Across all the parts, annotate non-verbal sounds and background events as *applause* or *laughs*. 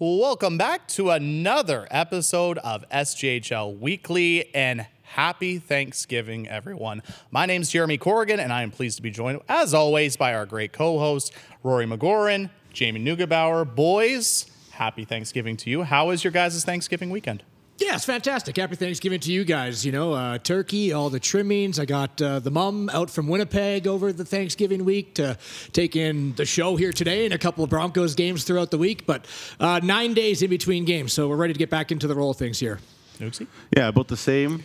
Welcome back to another episode of SJHL Weekly and happy Thanksgiving, everyone. My name is Jeremy Corrigan, and I am pleased to be joined, as always, by our great co host, Rory McGoran, Jamie Neugebauer. Boys, happy Thanksgiving to you. How was your guys' Thanksgiving weekend? Yeah, it's fantastic. Happy Thanksgiving to you guys. You know, uh, turkey, all the trimmings. I got uh, the mom out from Winnipeg over the Thanksgiving week to take in the show here today and a couple of Broncos games throughout the week. But uh, nine days in between games, so we're ready to get back into the roll of things here. Nooksy? Yeah, about the same.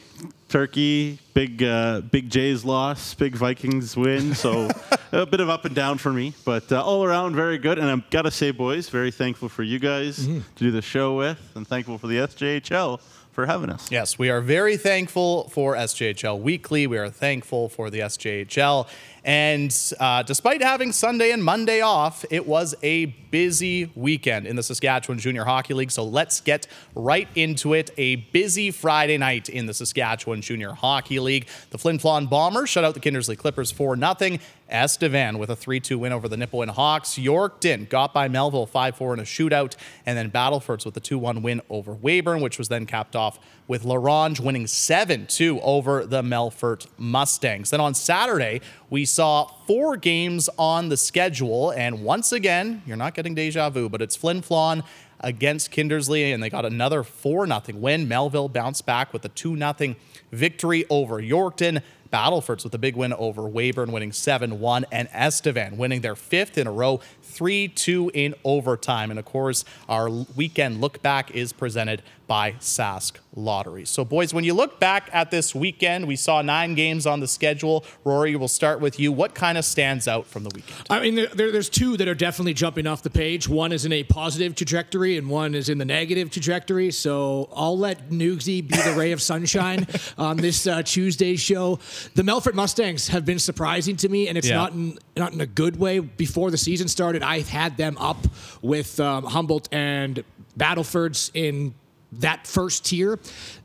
Turkey, big uh, big Jays loss, big Vikings win. So *laughs* a bit of up and down for me, but uh, all around very good. And I've got to say, boys, very thankful for you guys mm-hmm. to do the show with, and thankful for the SJHL for having us. Yes, we are very thankful for SJHL Weekly. We are thankful for the SJHL. And uh, despite having Sunday and Monday off, it was a busy weekend in the Saskatchewan Junior Hockey League. So let's get right into it. A busy Friday night in the Saskatchewan Junior Hockey League. The Flin Flon Bombers shut out the Kindersley Klippers 4 0. Estevan with a 3 2 win over the Nipawin Hawks. Yorkton got by Melville 5 4 in a shootout. And then Battlefords with a 2 1 win over Weyburn, which was then capped off with La Ronge winning 7 2 over the Melfort Mustangs. Then on Saturday, we saw four games on the schedule. And once again, you're not getting deja vu, but it's Flin Flon against Kindersley, and they got another 4 0 win. Melville bounced back with a 2 0 victory over Yorkton. Battlefords with a big win over Weyburn, winning 7 1, and Estevan winning their fifth in a row, 3 2 in overtime. And of course, our weekend look back is presented by Sask Lottery. So, boys, when you look back at this weekend, we saw nine games on the schedule. Rory, we'll start with you. What kind of stands out from the weekend? I mean, there, there's two that are definitely jumping off the page. One is in a positive trajectory, and one is in the negative trajectory. So, I'll let Nugsy be the ray of sunshine *laughs* on this uh, Tuesday show. The Melfort Mustangs have been surprising to me, and it's yeah. not in not in a good way. Before the season started, I had them up with um, Humboldt and Battlefords in that first tier,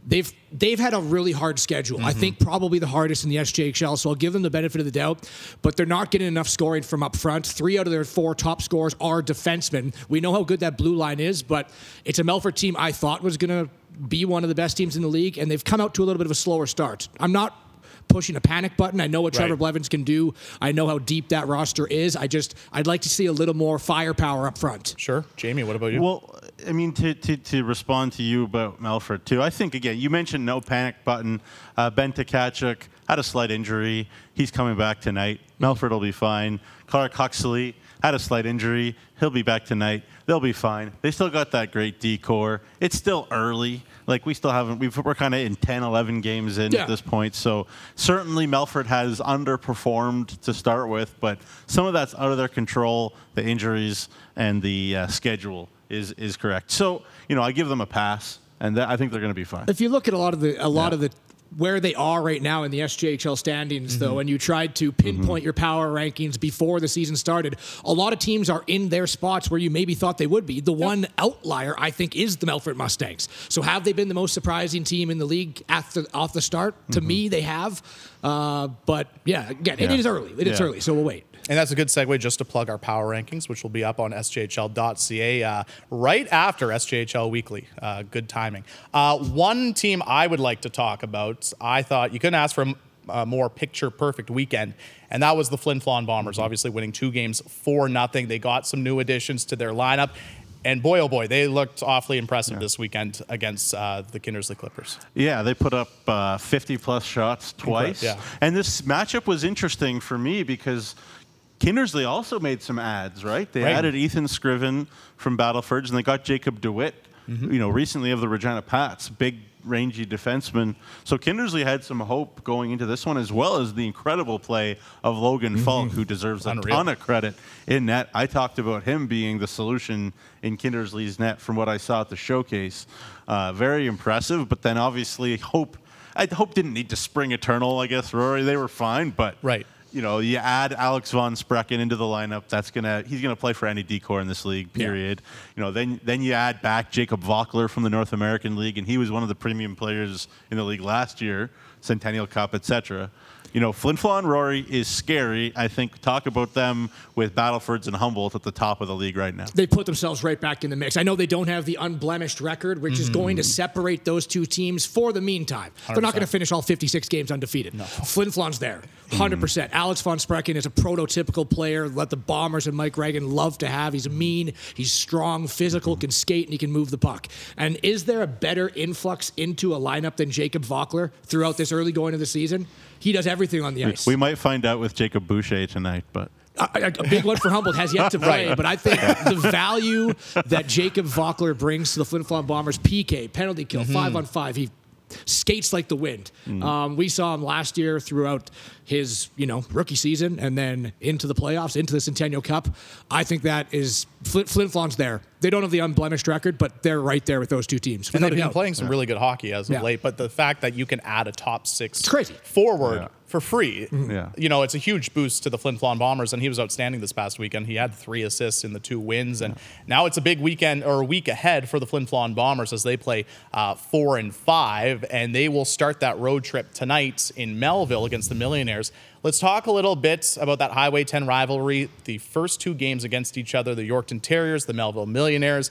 they've they've had a really hard schedule. Mm-hmm. I think probably the hardest in the SJHL. So I'll give them the benefit of the doubt, but they're not getting enough scoring from up front. Three out of their four top scorers are defensemen. We know how good that blue line is, but it's a Melfort team I thought was going to be one of the best teams in the league, and they've come out to a little bit of a slower start. I'm not pushing a panic button. I know what Trevor right. Blevins can do. I know how deep that roster is. I just I'd like to see a little more firepower up front. Sure, Jamie. What about you? Well, I mean to to, to respond to you about Melfort, too. I think again you mentioned no panic button. Uh, ben Tkachuk had a slight injury. He's coming back tonight. Melfort will be fine. Clark Huxley had a slight injury. He'll be back tonight. They'll be fine. They still got that great D corps. It's still early. Like we still haven't. we are kind of in 10, 11 games in yeah. at this point. So certainly Melfort has underperformed to start with, but some of that's out of their control. The injuries and the uh, schedule is is correct. So you know I give them a pass and th- I think they're going to be fine. If you look at a lot of the a lot yeah. of the where they are right now in the SJHL standings, mm-hmm. though, and you tried to pinpoint mm-hmm. your power rankings before the season started, a lot of teams are in their spots where you maybe thought they would be. The one outlier, I think, is the Melfort Mustangs. So, have they been the most surprising team in the league after, off the start? Mm-hmm. To me, they have. Uh, but yeah, again, yeah. it is early. It is yeah. early, so we'll wait. And that's a good segue just to plug our power rankings, which will be up on sjhl.ca uh, right after SJHL Weekly. Uh, good timing. Uh, one team I would like to talk about, I thought you couldn't ask for a more picture perfect weekend, and that was the Flin Flon Bombers, obviously winning two games for nothing. They got some new additions to their lineup. And boy, oh boy, they looked awfully impressive yeah. this weekend against uh, the Kindersley Klippers. Yeah, they put up uh, 50 plus shots twice. Yeah. And this matchup was interesting for me because Kindersley also made some ads, right? They right. added Ethan Scriven from Battlefords, and they got Jacob DeWitt, mm-hmm. you know, recently of the Regina Pats, big rangy defenseman. So Kindersley had some hope going into this one, as well as the incredible play of Logan mm-hmm. Falk, who deserves a Unreal. ton of credit in net. I talked about him being the solution in Kindersley's net from what I saw at the showcase. Uh, very impressive, but then obviously Hope. I hope didn't need to spring eternal. I guess Rory, they were fine, but right you know, you add Alex von Sprecken into the lineup. That's gonna he's gonna play for any D corps in this league. Period. Yeah. You know, then then you add back Jacob Vockler from the North American League, and he was one of the premium players in the league last year. Centennial Cup, etc you know, Flin Flon Rory is scary. I think talk about them with Battlefords and Humboldt at the top of the league right now. They put themselves right back in the mix. I know they don't have the unblemished record, which mm-hmm. is going to separate those two teams for the meantime. they are not going to finish all 56 games undefeated. No. Flin Flon's there, 100%. Mm. Alex von Sprecken is a prototypical player that the Bombers and Mike Reagan love to have. He's mean, he's strong, physical, can skate, and he can move the puck. And is there a better influx into a lineup than Jacob Vockler throughout this early going of the season? He does everything on the ice. We, we might find out with Jacob Boucher tonight, but. A, a, big one for Humboldt has yet to *laughs* play, but I think the value that Jacob Vockler brings to the Flin Flon Bombers, PK, penalty kill, mm-hmm. five on five, he skates like the wind. Mm. Um, we saw him last year throughout his you know rookie season and then into the playoffs, into the Centennial Cup. I think that is Flint, Flin Flon's there. They don't have the unblemished record, but they're right there with those two teams. And they've been playing some yeah. really good hockey as of yeah. late. But the fact that you can add a top six it's crazy. forward yeah. For free, mm-hmm. yeah. you know, it's a huge boost to the Flin Flon Bombers. And he was outstanding this past weekend. He had three assists in the two wins. And now it's a big weekend or a week ahead for the Flin Flon Bombers as they play uh, four and five. And they will start that road trip tonight in Melville against the Millionaires. Let's talk a little bit about that Highway 10 rivalry. The first two games against each other, the Yorkton Terriers, the Melville Millionaires.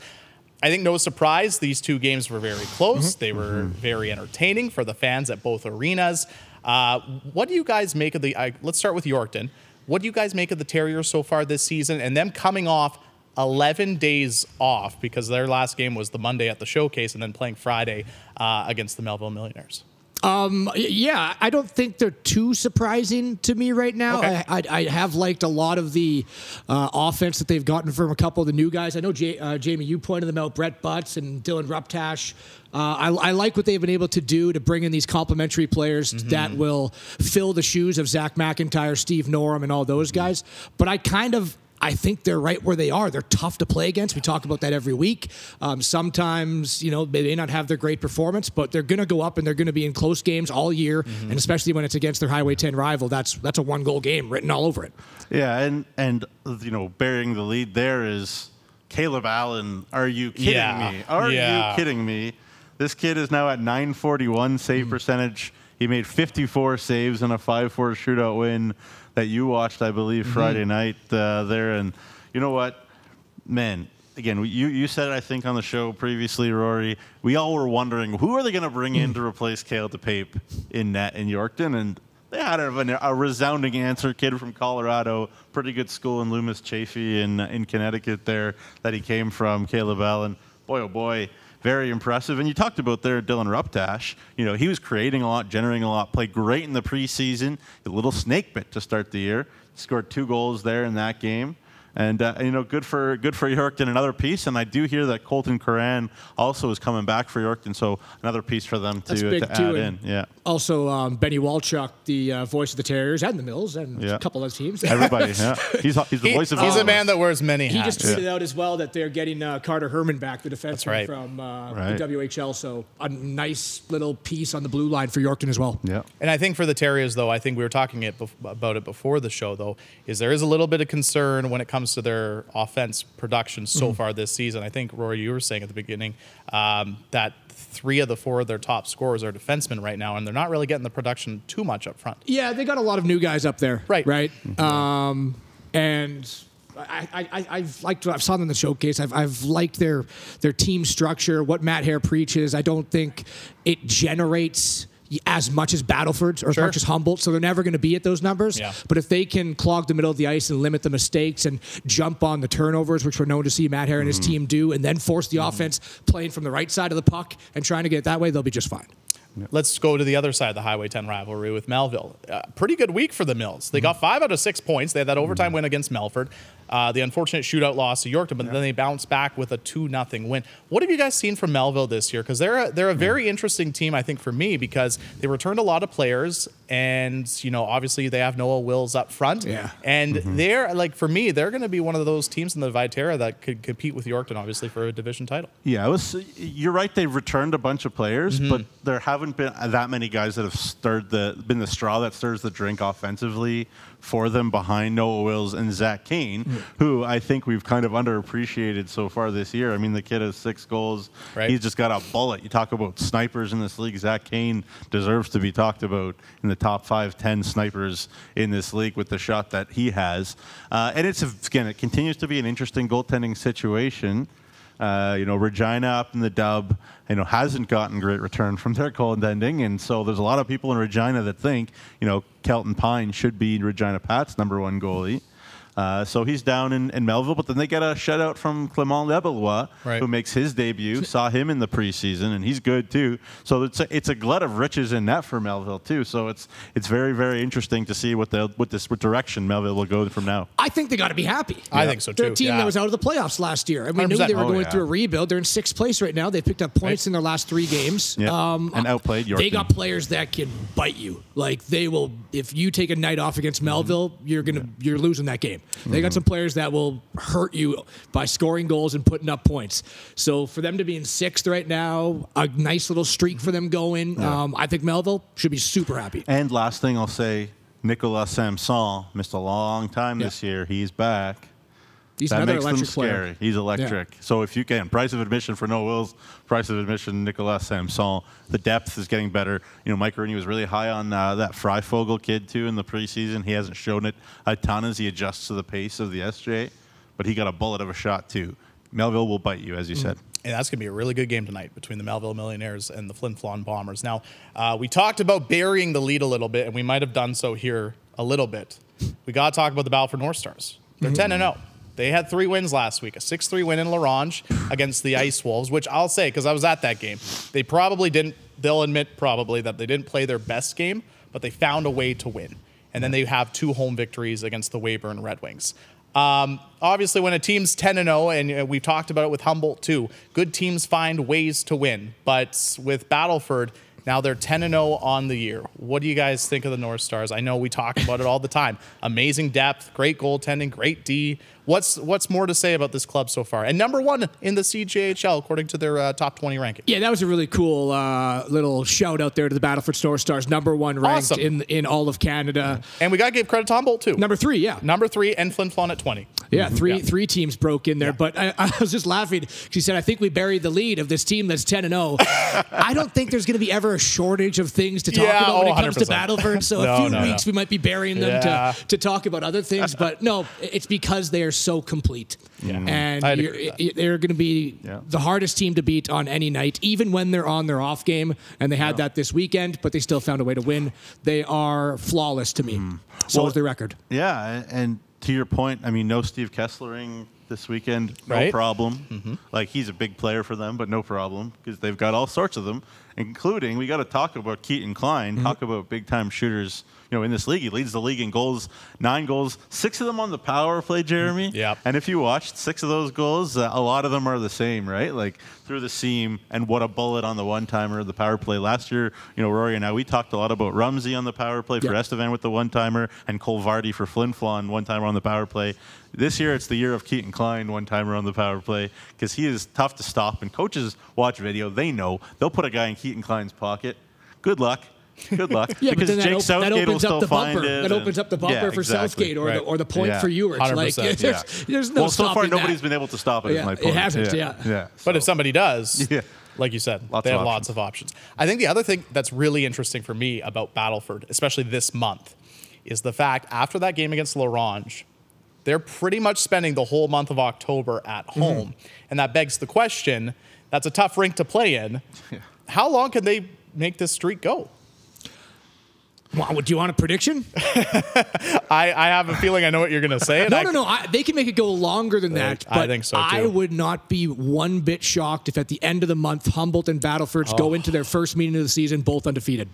I think no surprise, these two games were very close. Mm-hmm. They were mm-hmm. very entertaining for the fans at both arenas. Uh, what do you guys make of the? Let's start with Yorkton. What do you guys make of the Terriers so far this season, and them coming off 11 days off because their last game was the Monday at the showcase, and then playing Friday uh, against the Melville Millionaires? Um, yeah, I don't think they're too surprising to me right now. Okay. I, I, I, have liked a lot of the uh, offense that they've gotten from a couple of the new guys. I know, J- uh, Jamie, you pointed them out Brett Butts and Dylan Ruptash. Uh, I, I, like what they've been able to do to bring in these complementary players mm-hmm. that will fill the shoes of Zach McIntyre, Steve Norum, and all those guys. But I kind of I think they're right where they are. They're tough to play against. We talk about that every week. Um, sometimes, you know, they may not have their great performance, but they're going to go up and they're going to be in close games all year, mm-hmm. and especially when it's against their Highway 10 rival. That's that's a one goal game written all over it. Yeah, and and you know, bearing the lead there is Caleb Allen. Are you kidding yeah. me? Are yeah. you kidding me? This kid is now at 941 save mm. percentage. He made 54 saves in a 5-4 shootout win that you watched, I believe, mm-hmm. Friday night uh, there. And you know what, man. Again, you, you said it, I think, on the show previously, Rory. We all were wondering who are they going to bring in to replace Kale DePape in net in Yorkton, and they had a, a, resounding answer. Kid from Colorado, pretty good school in Loomis Chaffee in in Connecticut there that he came from, Caleb Allen. Boy, oh boy, very impressive. And you talked about there Dylan Ruptash. You know, he was creating a lot, generating a lot, played great in the preseason. A little snake bit to start the year. Scored two goals there in that game. And uh, you know, good for good for Yorkton. Another piece, and I do hear that Colton Curran also is coming back for Yorkton, so another piece for them to, to add in. Yeah. Also, um, Benny Walchuk, the uh, voice of the Terriers and the Mills, and yeah. a couple of teams. Everybody, yeah. *laughs* He's, he's the he, voice of. He's a man that wears many hats. He just tweeted yeah. out as well that they're getting uh, Carter Herman back, the defenseman right. from uh, right. the WHL. So a nice little piece on the blue line for Yorkton as well. Yeah. And I think for the Terriers, though, I think we were talking it bef- about it before the show, though, is there is a little bit of concern when it comes to their offense production so mm-hmm. far this season. I think Rory, you were saying at the beginning um, that three of the four of their top scorers are defensemen right now, and they're not really getting the production too much up front. Yeah, they got a lot of new guys up there. Right. Right. Mm-hmm. Um, and I, I, have liked what I've saw them in the showcase. I've, I've liked their their team structure, what Mat Hehr preaches. I don't think it generates as much as Battleford's or as much as Humboldt, so they're never going to be at those numbers. Yeah. But if they can clog the middle of the ice and limit the mistakes and jump on the turnovers, which we're known to see Mat Hehr and his mm-hmm. team do, and then force the mm-hmm. offense playing from the right side of the puck and trying to get it that way, they'll be just fine. Let's go to the other side of the Highway 10 rivalry with Melville. Uh, pretty good week for the Mills. They mm-hmm. got five out of six points. They had that overtime mm-hmm. win against Melfort. Uh, the unfortunate shootout loss to Yorkton, but yeah. then they bounced back with a two nothing win. What have you guys seen from Melville this year? Because they're a, they're a very interesting team, I think, for me because they returned a lot of players, and you know, obviously they have Noah Wills up front. Yeah, and mm-hmm. they're like for me, they're going to be one of those teams in the Viterra that could compete with Yorkton, obviously, for a division title. Yeah, was, you're right. They've returned a bunch of players, mm-hmm. but there haven't been that many guys that have stirred the been the straw that stirs the drink offensively for them behind Noah Wills and Zach Kane. Mm-hmm. who I think we've kind of underappreciated so far this year. I mean, the kid has six goals. Right. He's just got a bullet. You talk about snipers in this league. Zach Kane deserves to be talked about in the top five, ten snipers in this league with the shot that he has. Uh, and it's again, it continues to be an interesting goaltending situation. Uh, you know, Regina up in the dub, you know, hasn't gotten great return from their goaltending, and so there's a lot of people in Regina that think, you know, Kelton Pine should be Regina Pat's number one goalie. Uh, so he's down in, in, Melville, but then they get a shutout from Clement Lebelois, right. who makes his debut. Saw him in the preseason, and he's good too. So it's a, it's a glut of riches in net for Melville too. So it's it's very very interesting to see what the what this what direction Melville will go from now. I think they got to be happy. I think so too. They're a team yeah. that was out of the playoffs last year, and we 100%. knew they were oh, going yeah. through a rebuild. They're in sixth place right now. They picked up points right. in their last three games. Yeah. Um, and outplayed York. They got players that can bite you. Like they will, if you take a night off against Melville, mm-hmm. you're gonna you're losing that game. Mm-hmm. They got some players players that will hurt you by scoring goals and putting up points. So for them to be in sixth right now, a nice little streak for them going. Yeah. Um, I think Melville should be super happy. And last thing I'll say, Nicolas Samson missed a long time yeah. this year. He's back. He's that makes them scary. Player. He's electric. Yeah. So if you can, price of admission for Noah Wills, price of admission Nicolas Samson. The depth is getting better. You know, Mike Rooney was really high on uh, that Freifogel kid too in the preseason. He hasn't shown it a ton as he adjusts to the pace of the SJ, but he got a bullet of a shot too. Melville will bite you, as you mm. said. And that's going to be a really good game tonight between the Melville Millionaires and the Flin Flon Bombers. Now, uh, we talked about burying the lead a little bit, and we might have done so here a little bit. We got to talk about the Battleford North Stars. They're mm-hmm. 10 and 0. They had three wins last week a 6 3 win in La Ronge against the Ice Wolves, which I'll say, because I was at that game, they probably didn't, they'll admit probably that they didn't play their best game, but they found a way to win. And then they have two home victories against the Weyburn Red Wings. Um, obviously, when a team's 10 and 0, and uh, we've talked about it with Humboldt too, good teams find ways to win. But with Battleford, now they're 10 and 0 on the year. What do you guys think of the North Stars? I know we talk about it all the time. Amazing depth, great goaltending, great D. What's what's more to say about this club so far? And number one in the CJHL according to their uh, top 20 ranking. Yeah, that was a really cool uh, little shout out there to the Battleford North Stars, number one ranked awesome. in in all of Canada. And we got to give credit to Humboldt too. Number three, yeah. Number three, and Flin Flon at 20. Yeah, 3 yeah. three teams broke in there. Yeah. But I, *laughs* I, was just laughing. She said, "I think we buried the lead of this team that's 10 and 0." *laughs* I don't think there's going to be ever a shortage of things to talk yeah, about when oh, it comes 100%. to Battleford. So no, a few no, weeks no. we might be burying them to to talk about other things. *laughs* But no, it's because they are so complete. Yeah. And they're going to be yeah. the hardest team to beat on any night, even when they're on their off game. And they had yeah. that this weekend, but they still found a way to win. They are flawless to me. Mm. So well, is their record. Yeah. And to your point, I mean, no Steve Kesslering this weekend, no right? problem. Mm-hmm. Like he's a big player for them, but no problem because they've got all sorts of them, including we got to talk about Keaton Klein, mm-hmm. talk about big time shooters you know, in this league. He leads the league in goals, nine goals, six of them on the power play, Jeremy. Yeah. And if you watched six of those goals, uh, a lot of them are the same, right? Like through the seam and what a bullet on the one timer the power play. Last year, you know, Rory and I, we talked a lot about Rumsey on the power play for. Estevan with the one timer and Cole Vardy for Flin Flon, one timer on the power play. This year, it's the year of Keaton Klein, one timer on the power play, because he is tough to stop. And coaches watch video, they know. They'll put a guy in Keaton Klein's pocket. Good luck. Good luck. *laughs* yeah, because Jake op- Southgate that opens up the bumper. That opens up the bumper yeah, for exactly. Southgate or, right. the, or the point yeah. for Ewers. Like, *laughs* there's, yeah. there's no well, so far nobody's that. been able to stop it. Yeah, my point. It hasn't. Yeah. Yeah. So. But if somebody does, *laughs* yeah. like you said, lots they have lots of options. I think the other thing that's really interesting for me about Battleford, especially this month, is the fact after that game against La Ronge, they're pretty much spending the whole month of October at mm-hmm. home, mm-hmm. and that begs the question: That's a tough rink to play in. How long can they make this streak go? Well, do you want a prediction? *laughs* I, I have a feeling I know what you're going to say. no, I, no, no. I, they can make it go longer than that. I think so too. I would not be one bit shocked if at the end of the month Humboldt and Battlefords oh. go into their first meeting of the season both undefeated.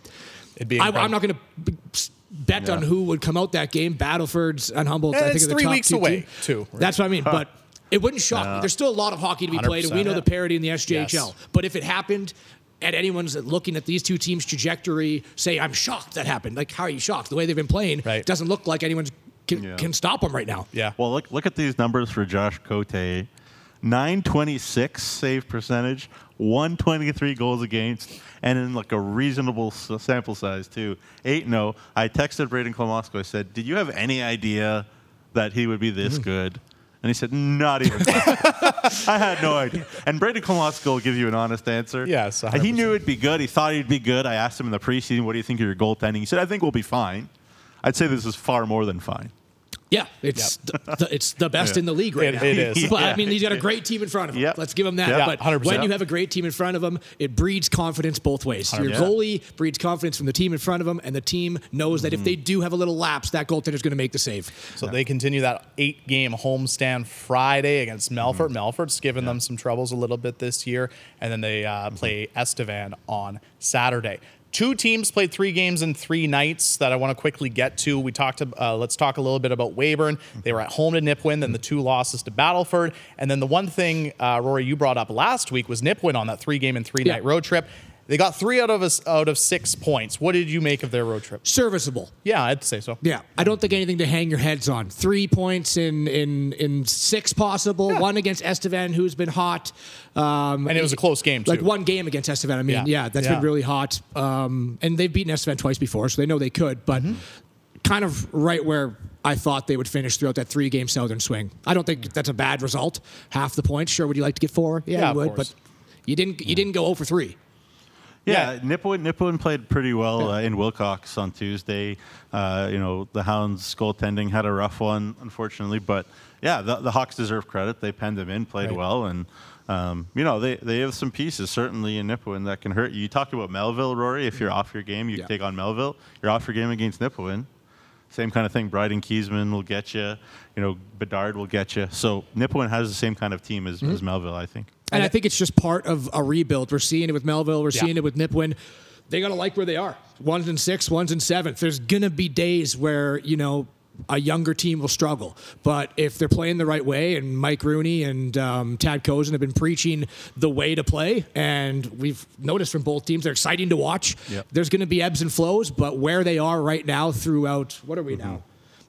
It'd be I, am not going to bet yeah. on who would come out that game. Battlefords and Humboldt. I eh, think it's three weeks away team. too. Right? That's what I mean. But it wouldn't shock me. There's still a lot of hockey to be played, and we know yeah. the parity in the SJHL. Yes. But if it happened, and anyone's looking at these two teams' trajectory say, I'm shocked that happened. Like, how are you shocked? The way they've been playing right. doesn't look like anyone can, yeah. can stop them right now. Yeah. Well, look look at these numbers for Josh Cote. 926 save percentage, 123 goals against, and in like a reasonable sample size too. 8 0. I texted Braden Klamosko. I said, Did you have any idea that he would be this mm. good? And he said, not even *laughs* I had no idea. And Braden Klamosko will give you an honest answer. Yes, And he knew it'd be good. He thought he'd be good. I asked him in the preseason, what do you think of your goaltending? He said, I think we'll be fine. I'd say this is far more than fine. Yeah, it's yep. the, it's the best yeah. in the league right it, now. It is. But yeah. I mean, he's got a great team in front of him. Yep. Let's give him that. Yep. But 100%. when you have a great team in front of him, it breeds confidence both ways. Your goalie breeds confidence from the team in front of him, and the team knows that mm-hmm. if they do have a little lapse, that goaltender is going to make the save. So they continue that eight-game homestand Friday against Melfort. Mm-hmm. Melfort's given them some troubles a little bit this year, and then they uh, play Estevan on Saturday. Two teams played three games in three nights that I want to quickly get to. We talked. Uh, let's talk a little bit about Weyburn. They were at home to Nipawin, then the two losses to Battleford, and then the one thing, uh, Rory, you brought up last week was Nipawin on that three game and three night yeah. road trip. They got three out of a, out of six points. What did you make of their road trip? Serviceable. Yeah, I'd say so. Yeah, I don't think anything to hang your heads on. Three points in in in six possible. Yeah. One against Estevan, who's been hot, um, and it was a close game. Too. Like one game against Estevan. I mean, yeah, yeah that's yeah. been really hot. Um, and they've beaten Estevan twice before, so they know they could. But mm-hmm. kind of right where I thought they would finish throughout that three game Southern swing. I don't think that's a bad result. Half the points. Sure, would you like to get four? Yeah, yeah you would. But you didn't. You didn't go over three. Yeah, yeah. Nipawin, played pretty well uh, in Wilcox on Tuesday. Uh, you know, the Hounds goaltending had a rough one, unfortunately, but yeah, the, the Hawks deserve credit. They penned them in, played right. well, and um, you know they, they have some pieces certainly in Nipawin that can hurt you. You talked about Melville, Rory. If you're off your game, you yeah. take on Melville. You're off your game against Nipawin. Same kind of thing. Bryden Kiesman will get you. You know, Bedard will get you. So Nipawin has the same kind of team as, mm-hmm. as Melville, I think. And I think it's just part of a rebuild. We're seeing it with Melville. We're yeah. seeing it with Nipawin. They got to like where they are. One's in sixth, one's in seventh. There's going to be days where, you know, a younger team will struggle. But if they're playing the right way, and Mike Rooney and um, Tad Kozun have been preaching the way to play, and we've noticed from both teams, they're exciting to watch. Yep. There's going to be ebbs and flows, but where they are right now throughout, what are we mm-hmm. now?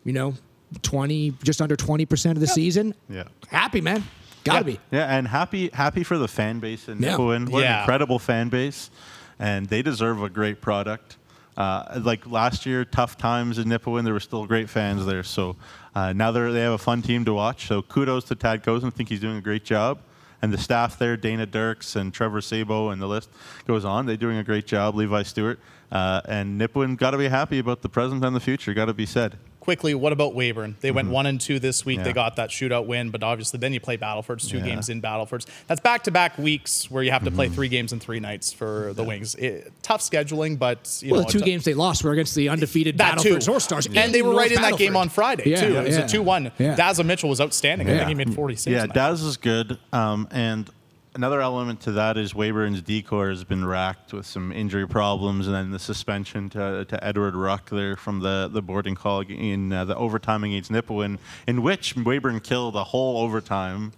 You know, 20, just under 20% of the yep. season. Yeah. Happy, man. Gotta yeah. be. Yeah, and happy happy for the fan base in yeah. Nipawin. What yeah. an incredible fan base. And they deserve a great product. Uh, like last year, tough times in Nipawin, there were still great fans there. So uh, now they have a fun team to watch. So kudos to Tad Kozun. I think he's doing a great job. And the staff there, Dana Dirks and Trevor Sabo, and the list goes on. They're doing a great job. Levi Stewart. Uh, and Nipawin got to be happy about the present and the future. Got to be said quickly, what about Weyburn? They mm-hmm. went one and two this week. Yeah. They got that shootout win, but obviously then you play Battlefords, two yeah. games in Battlefords. That's back to back weeks where you have to mm-hmm. play three games in three nights for the Wings. It, tough scheduling, but you well, know, the two t- games they lost were against the undefeated Battlefords North Stars, and they were right in that game on Friday yeah, too. It was a two one. Yeah. Dazza Mitchell was outstanding. I think he made forty six. Yeah, Daz is good, um, and another element to that is Weyburn's D corps has been racked with some injury problems, and then the suspension to, to Edward Ruck there from the, the boarding call in uh, the overtime against Nipawin, in which Weyburn killed a whole overtime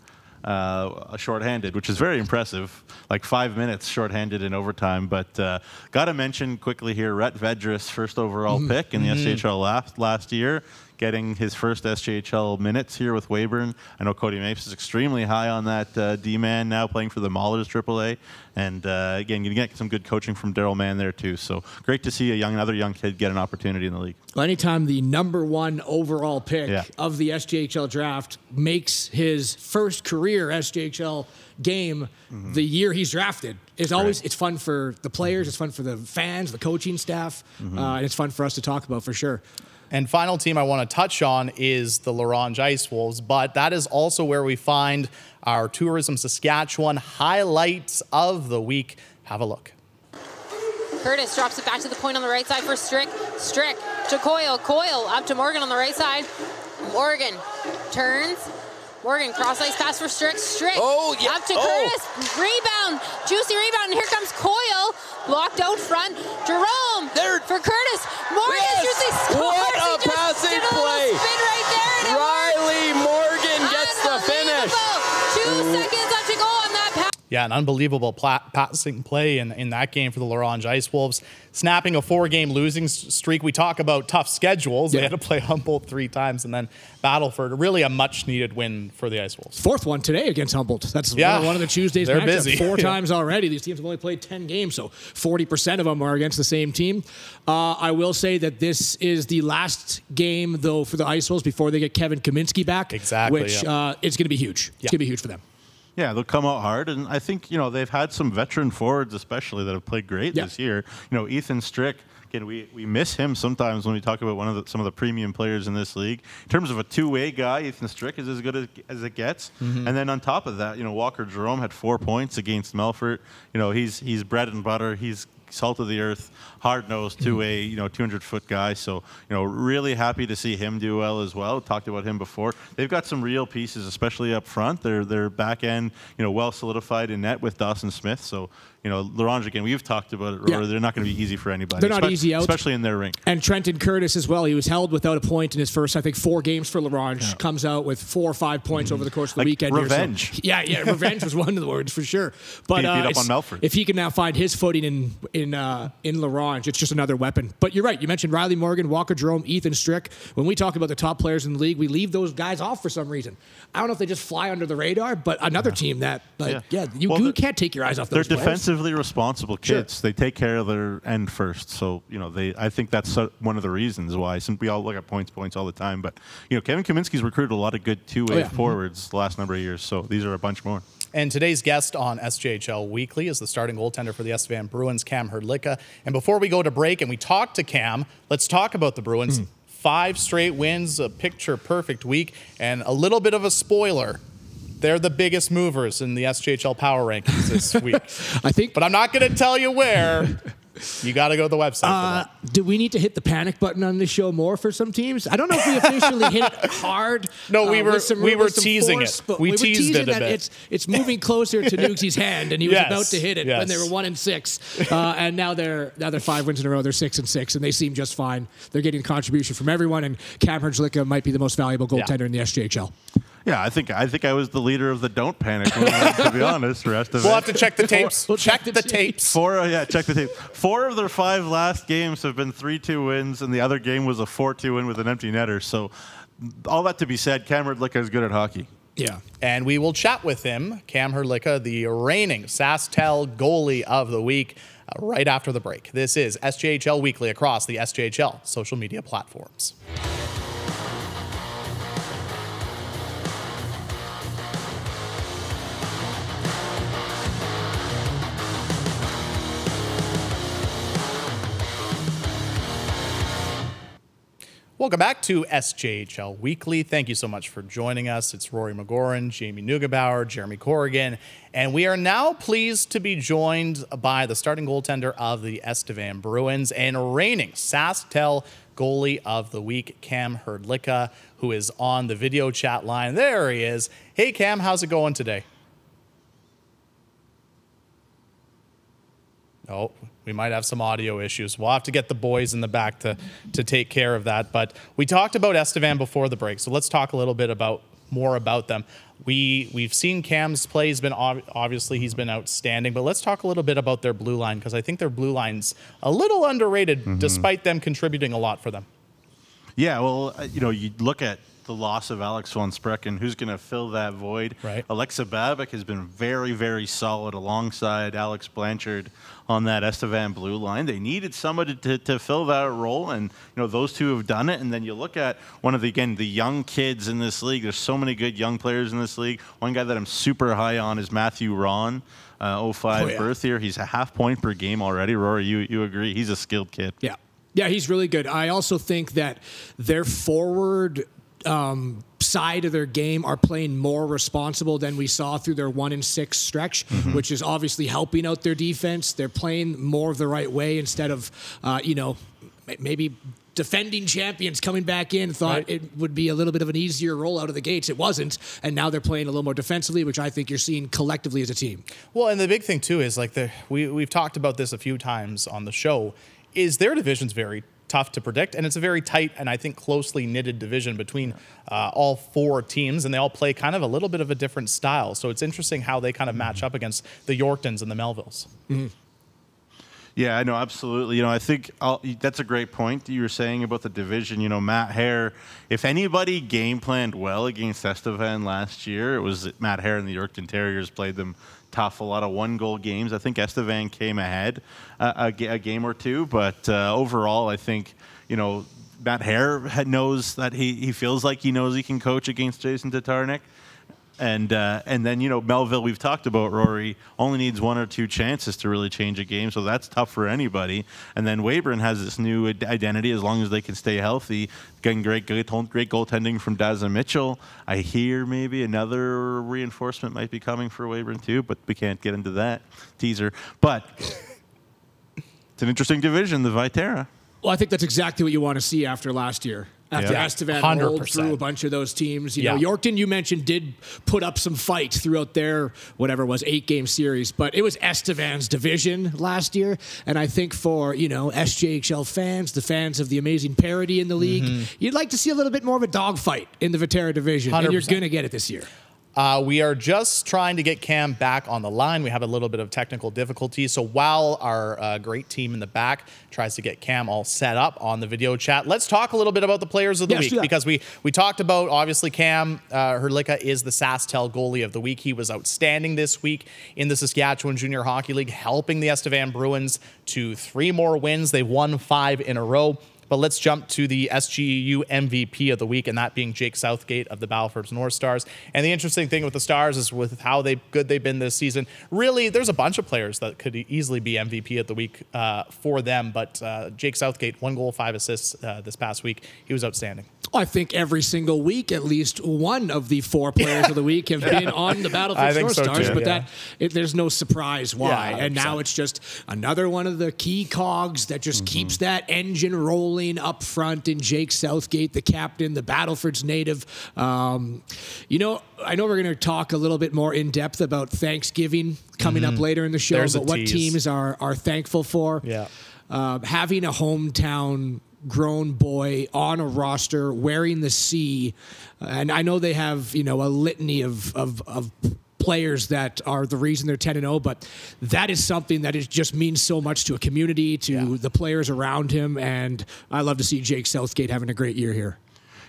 uh, shorthanded, which is very impressive. Like five minutes shorthanded in overtime. But uh, got to mention quickly here, Rhett Vedras, first overall mm-hmm. pick in the mm-hmm. SHL last, last year getting his first SJHL minutes here with Weyburn. I know Cody Mapes is extremely high on that uh, D man now, playing for the Maulers AAA, and uh, again, you get some good coaching from Daryl Mann there too. So great to see a young, another young kid get an opportunity in the league. Well, anytime the number one overall pick yeah. of the SJHL draft makes his first career SJHL game mm-hmm. the year he's drafted it's always right. it's fun for the players it's fun for the fans the coaching staff mm-hmm. uh, and it's fun for us to talk about for sure and final team I want to touch on is the La Ronge Ice Wolves, but that is also where we find our Tourism Saskatchewan highlights of the week. Have a look. Curtis drops it back to the point on the right side for Strick. Strick to Coyle. Coyle up to Morgan on the right side. Morgan turns, Morgan, cross ice pass for Strick. Strick oh, yeah. up to oh. Curtis. Rebound. Juicy rebound. And here comes Coyle. Blocked out front. Jerome there. for Curtis. Morgan yes. Juicy scores. What a passing play. spin right there. Yeah, an unbelievable pla- passing play in, in that game for the La Ronge Ice Wolves, snapping a four game losing streak. We talk about tough schedules. Yeah. They had to play Humboldt three times and then Battleford. Really a much needed win for the Ice Wolves. Fourth one today against Humboldt. That's yeah. one of the Tuesdays. They're busy. Four *laughs* times already. These teams have only played 10 games, so 40% of them are against the same team. Uh, I will say that this is the last game, though, for the Ice Wolves before they get Kevin Kaminsky back. Exactly. Which yeah. uh, it's going to be huge. It's going to be huge for them. Yeah, they'll come out hard, and I think you know they've had some veteran forwards, especially that have played great this year. You know, Ethan Strick. Again, we, we miss him sometimes when we talk about one of the, some of the premium players in this league. In terms of a two-way guy, Ethan Strick is as good as, as it gets. Mm-hmm. And then on top of that, you know, Walker Jerome had four points against Melfort. You know, he's he's bread and butter. He's salt of the earth, hard nosed, to a you know, 200 foot guy. So, you know, really happy to see him do well as well. Talked about him before. They've got some real pieces, especially up front. Their their back end, you know, well solidified in net with Dawson Smith. So, you know, La Ronge again, we've talked about it, yeah. They're not going to be easy for anybody. They're not Espe- easy out. Especially in their rink. And Trenton Curtis as well. He was held without a point in his first, I think, four games for La Ronge. Yeah. Comes out with four or five points mm-hmm. over the course of the like weekend. Revenge. So, *laughs* yeah, yeah, revenge was one of the words for sure. *laughs* But uh, if he can now find his footing in in uh, in La Ronge, it's just another weapon. But you're right. You mentioned Riley Morgan, Walker Jerome, Ethan Strick. When we talk about the top players in the league, we leave those guys off for some reason. I don't know if they just fly under the radar, but another yeah. team that, like, yeah, yeah you, well, you can't take your eyes off. They're players. defensively responsible kids. Sure. They take care of their end first. So you know, they. I think that's uh, one of the reasons why. Since we all look at points, points all the time, but you know, Kevin Kaminsky's recruited a lot of good two-way oh, yeah. Mm-hmm. forwards the last number of years. So these are a bunch more. And today's guest on SJHL Weekly is the starting goaltender for the Estevan Bruins, Cam Hrdlicka. And before we go to break and we talk to Cam, let's talk about the Bruins. Mm. Five straight wins, a picture perfect week, and a little bit of a spoiler they're the biggest movers in the SJHL power rankings this *laughs* week. I think, but I'm not going to tell you where. *laughs* You got to go to the website. Uh, do we need to hit the panic button on this show more for some teams? I don't know if we officially hit it *laughs* hard. No, we uh, were some, we were teasing force, it. We, we teased it a bit. It's it's moving closer to Nugsy's hand, and he was *laughs* yes, about to hit it yes. when they were one and six, uh, and now they're now they're five wins in a row. They're six and six, and they seem just fine. They're getting contribution from everyone, and Cam Hrdlicka might be the most valuable goaltender yeah. in the SJHL. Yeah, I think I think I was the leader of the don't panic movement, to be *laughs* honest. Rest of we'll it. have to check the tapes. We'll check, check the, tapes. Four, uh, yeah, check the tapes. Four of their five last games have been three-two wins, and the other game was a four-two win with an empty netter. So, all that to be said, Cam Hrdlicka is good at hockey. Yeah. And we will chat with him, Cam Hrdlicka, the reigning SaskTel goalie of the week, uh, right after the break. This is SJHL Weekly across the SJHL social media platforms. Welcome back to SJHL Weekly. Thank you so much for joining us. It's Rory McGoran, Jamie Neugebauer, Jeremy Corrigan, and we are now pleased to be joined by the starting goaltender of the Estevan Bruins and reigning SaskTel goalie of the week, Cam Hrdlicka, who is on the video chat line. There he is. Hey, Cam, how's it going today? Oh, we might have some audio issues. We'll have to get the boys in the back to, to take care of that. But we talked about Estevan before the break, so let's talk a little bit about more about them. We we've seen Cam's play. He's been obviously he's been outstanding, but let's talk a little bit about their blue line because I think their blue line's a little underrated, mm-hmm. despite them contributing a lot for them. Yeah, well, uh, you know, you look at the loss of Alex von Sprecken. Who's going to fill that void? Right. Alexa Babik has been very, very solid alongside Alex Blanchard on that Estevan blue line. They needed somebody to, to fill that role, and you know those two have done it. And then you look at one of the again the young kids in this league. There's so many good young players in this league. One guy that I'm super high on is Matthew Ron. Uh, 05 oh, yeah. birth year. He's a half point per game already. Rory, you, you agree? He's a skilled kid. Yeah. Yeah, he's really good. I also think that their forward um, side of their game are playing more responsible than we saw through their one and six stretch, mm-hmm. which is obviously helping out their defense. They're playing more of the right way instead of, uh, you know, maybe defending champions coming back in thought right. it would be a little bit of an easier roll out of the gates. It wasn't, and now they're playing a little more defensively, which I think you're seeing collectively as a team. Well, and the big thing too is like the we we've talked about this a few times on the show. Is their division's very tough to predict. And it's a very tight and I think closely knitted division between uh, all four teams, and they all play kind of a little bit of a different style. So it's interesting how they kind of match up against the Yorktons and the Melvilles. Mm-hmm. Yeah, I know, absolutely. You know, I think I'll, that's a great point you were saying about the division. You know, Mat Hehr, if anybody game planned well against Estevan last year, it was Mat Hehr and the Yorkton Terriers played them tough, a lot of one goal games. I think Estevan came ahead uh, a, a, game or two, but uh, overall, I think, you know, Mat Hehr knows that he, he feels like he knows he can coach against Jason Tatarnic and uh, and then you know Melville we've talked about Rory only needs one or two chances to really change a game so that's tough for anybody. And then Weyburn has this new identity as long as they can stay healthy. Getting great great, great goaltending from Daza Mitchell. I hear maybe another reinforcement might be coming for Weyburn too but we can't get into that teaser. But it's an interesting division the Viterra. Well I think that's exactly what you want to see after last year after yeah. Estevan 100%. rolled through a bunch of those teams. You yeah. know, Yorkton, you mentioned, did put up some fight throughout their whatever it was eight game series, but it was Estevan's division last year, and I think for you know SJHL fans, the fans of the amazing parity in the league, mm-hmm. you'd like to see a little bit more of a dogfight in the Viterra division, 100%. and you're going to get it this year. Uh, we are just trying to get Cam back on the line. We have a little bit of technical difficulty. So while our uh, great team in the back tries to get Cam all set up on the video chat, let's talk a little bit about the players of the yes, week because we we talked about obviously Cam uh, Hrdlicka is the SaskTel goalie of the week. He was outstanding this week in the Saskatchewan Junior Hockey League, helping the Estevan Bruins to three more wins. They've won five in a row. But let's jump to the SGU MVP of the week, and that being Jake Southgate of the Battleford's North Stars. And the interesting thing with the Stars is with how they good they've been this season. Really, there's a bunch of players that could easily be MVP of the week uh, for them. But uh, Jake Southgate, one goal, five assists uh, this past week. He was outstanding. I think every single week, at least one of the four players of the week have *laughs* been on the Battleford North so Stars, too, but yeah. that it, there's no surprise why. Yeah, and now it's just another one of the key cogs that just mm-hmm. keeps that engine rolling up front. In Jake Southgate, the captain, the Battleford's native. Um, you know, I know we're going to talk a little bit more in depth about Thanksgiving coming mm-hmm. up later in the show, There's but what tease. teams are are thankful for. Yeah. Uh, having a hometown grown boy on a roster wearing the C. And I know they have, you know, a litany of, of, of players that are the reason they're 10 and 0 but that is something that is just means so much to a community to yeah. the players around him and I love to see Jake Southgate having a great year here.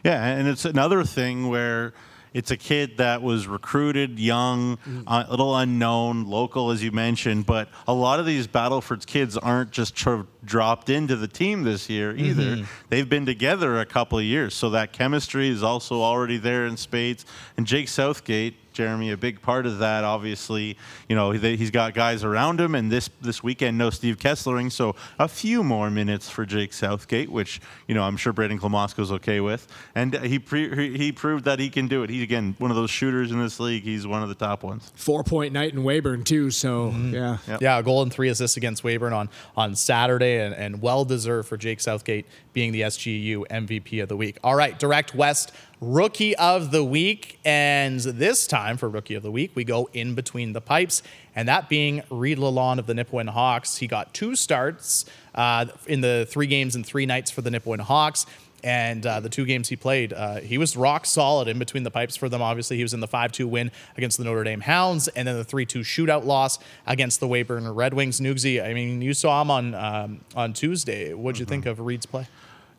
Yeah, and it's another thing where it's a kid that was recruited young, mm. a uh, little unknown, local, as you mentioned. But a lot of these Battleford's kids aren't just tr- dropped into the team this year either. Mm-hmm. They've been together a couple of years, so that chemistry is also already there in spades. And Jake Southgate Jeremy, a big part of that. Obviously, you know he's got guys around him, and this this weekend no Steve Kesslering, so a few more minutes for Jake Southgate, which you know I'm sure Braden Klamosko's okay with, and he pre- he proved that he can do it. He's again one of those shooters in this league. He's one of the top ones. Four point night in Weyburn too. So mm-hmm. yeah, yep. yeah, a goal and three assists against Weyburn on on Saturday, and, and well deserved for Jake Southgate being the SGU MVP of the week. All right, direct west Rookie of the Week. And this time for Rookie of the Week, we go in between the pipes, and that being Reed Lalonde of the Nipawin Hawks. He got two starts uh, in the three games and three nights for the Nipawin Hawks. And uh, the two games he played, uh, he was rock solid in between the pipes for them. Obviously, he was in the 5 2 win against the Notre Dame Hounds and then the 3 2 shootout loss against the Weyburn Red Wings. Nugsy, I mean, you saw him on, um, on Tuesday. What'd you mm-hmm. think of Reed's play?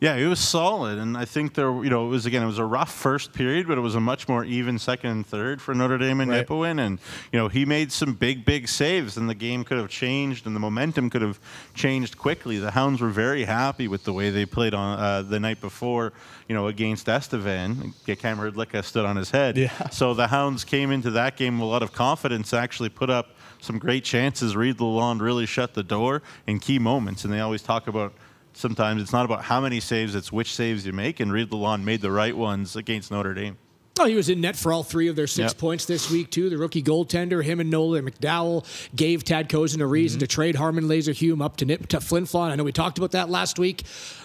Yeah, it was solid, and I think there, you know, it was again, it was a rough first period, but it was a much more even second and third for Notre Dame and right. Nipawin, and you know, he made some big, big saves, and the game could have changed, and the momentum could have changed quickly. The Hounds were very happy with the way they played on uh, the night before, you know, against Estevan. Get Cam Hrdlicka stood on his head, yeah. so the Hounds came into that game with a lot of confidence, actually put up some great chances. Reed Lalonde really shut the door in key moments, and they always talk about sometimes it's not about how many saves, it's which saves you make. And Reed Lalonde made the right ones against Notre Dame. Oh, he was in net for all three of their six yep. points this week, too. The rookie goaltender, him and Nolan McDowell, gave Tad Kozun a reason mm-hmm. to trade Harman Laserhume up to Nip to Flin Flon. I know we talked about that last week.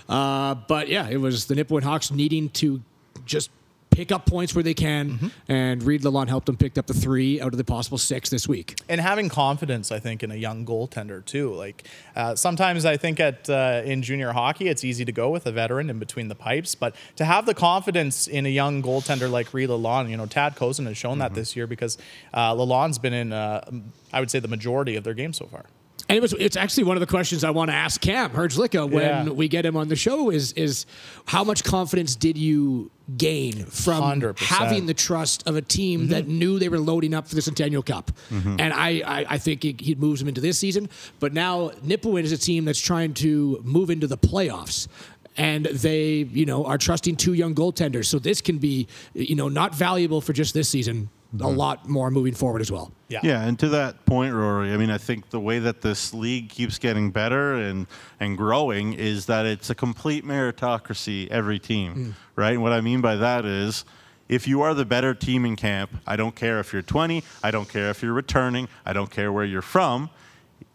Uh, but yeah, it was the Nipawin Hawks needing to just pick up points where they can, mm-hmm. and Reed Lalonde helped them pick up the three out of the possible six this week. And having confidence, I think, in a young goaltender too. Like uh, sometimes I think at uh, in junior hockey, it's easy to go with a veteran in between the pipes, but to have the confidence in a young goaltender like Reed Lalonde, you know, Tad Kozun has shown mm-hmm. that this year because uh, Lalonde's been in, uh, I would say, the majority of their games so far. And it was it's actually one of the questions I want to ask Cam Hrdlicka when yeah. we get him on the show is is how much confidence did you gain from 100%. having the trust of a team mm-hmm. that knew they were loading up for the Centennial Cup? Mm-hmm. And I, I, I think he, he moves them into this season. But now Nipawin is a team that's trying to move into the playoffs and they you know are trusting two young goaltenders so this can be you know not valuable for just this season a lot more moving forward as well. Yeah. Yeah, and to that point, Rory, I mean, I think the way that this league keeps getting better and and growing is that it's a complete meritocracy every team, mm. right? And what I mean by that is if you are the better team in camp, I don't care if you're 20, I don't care if you're returning, I don't care where you're from.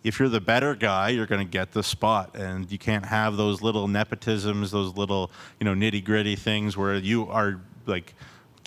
If you're the better guy, you're going to get the spot, and you can't have those little nepotisms, those little you know nitty gritty things where you are like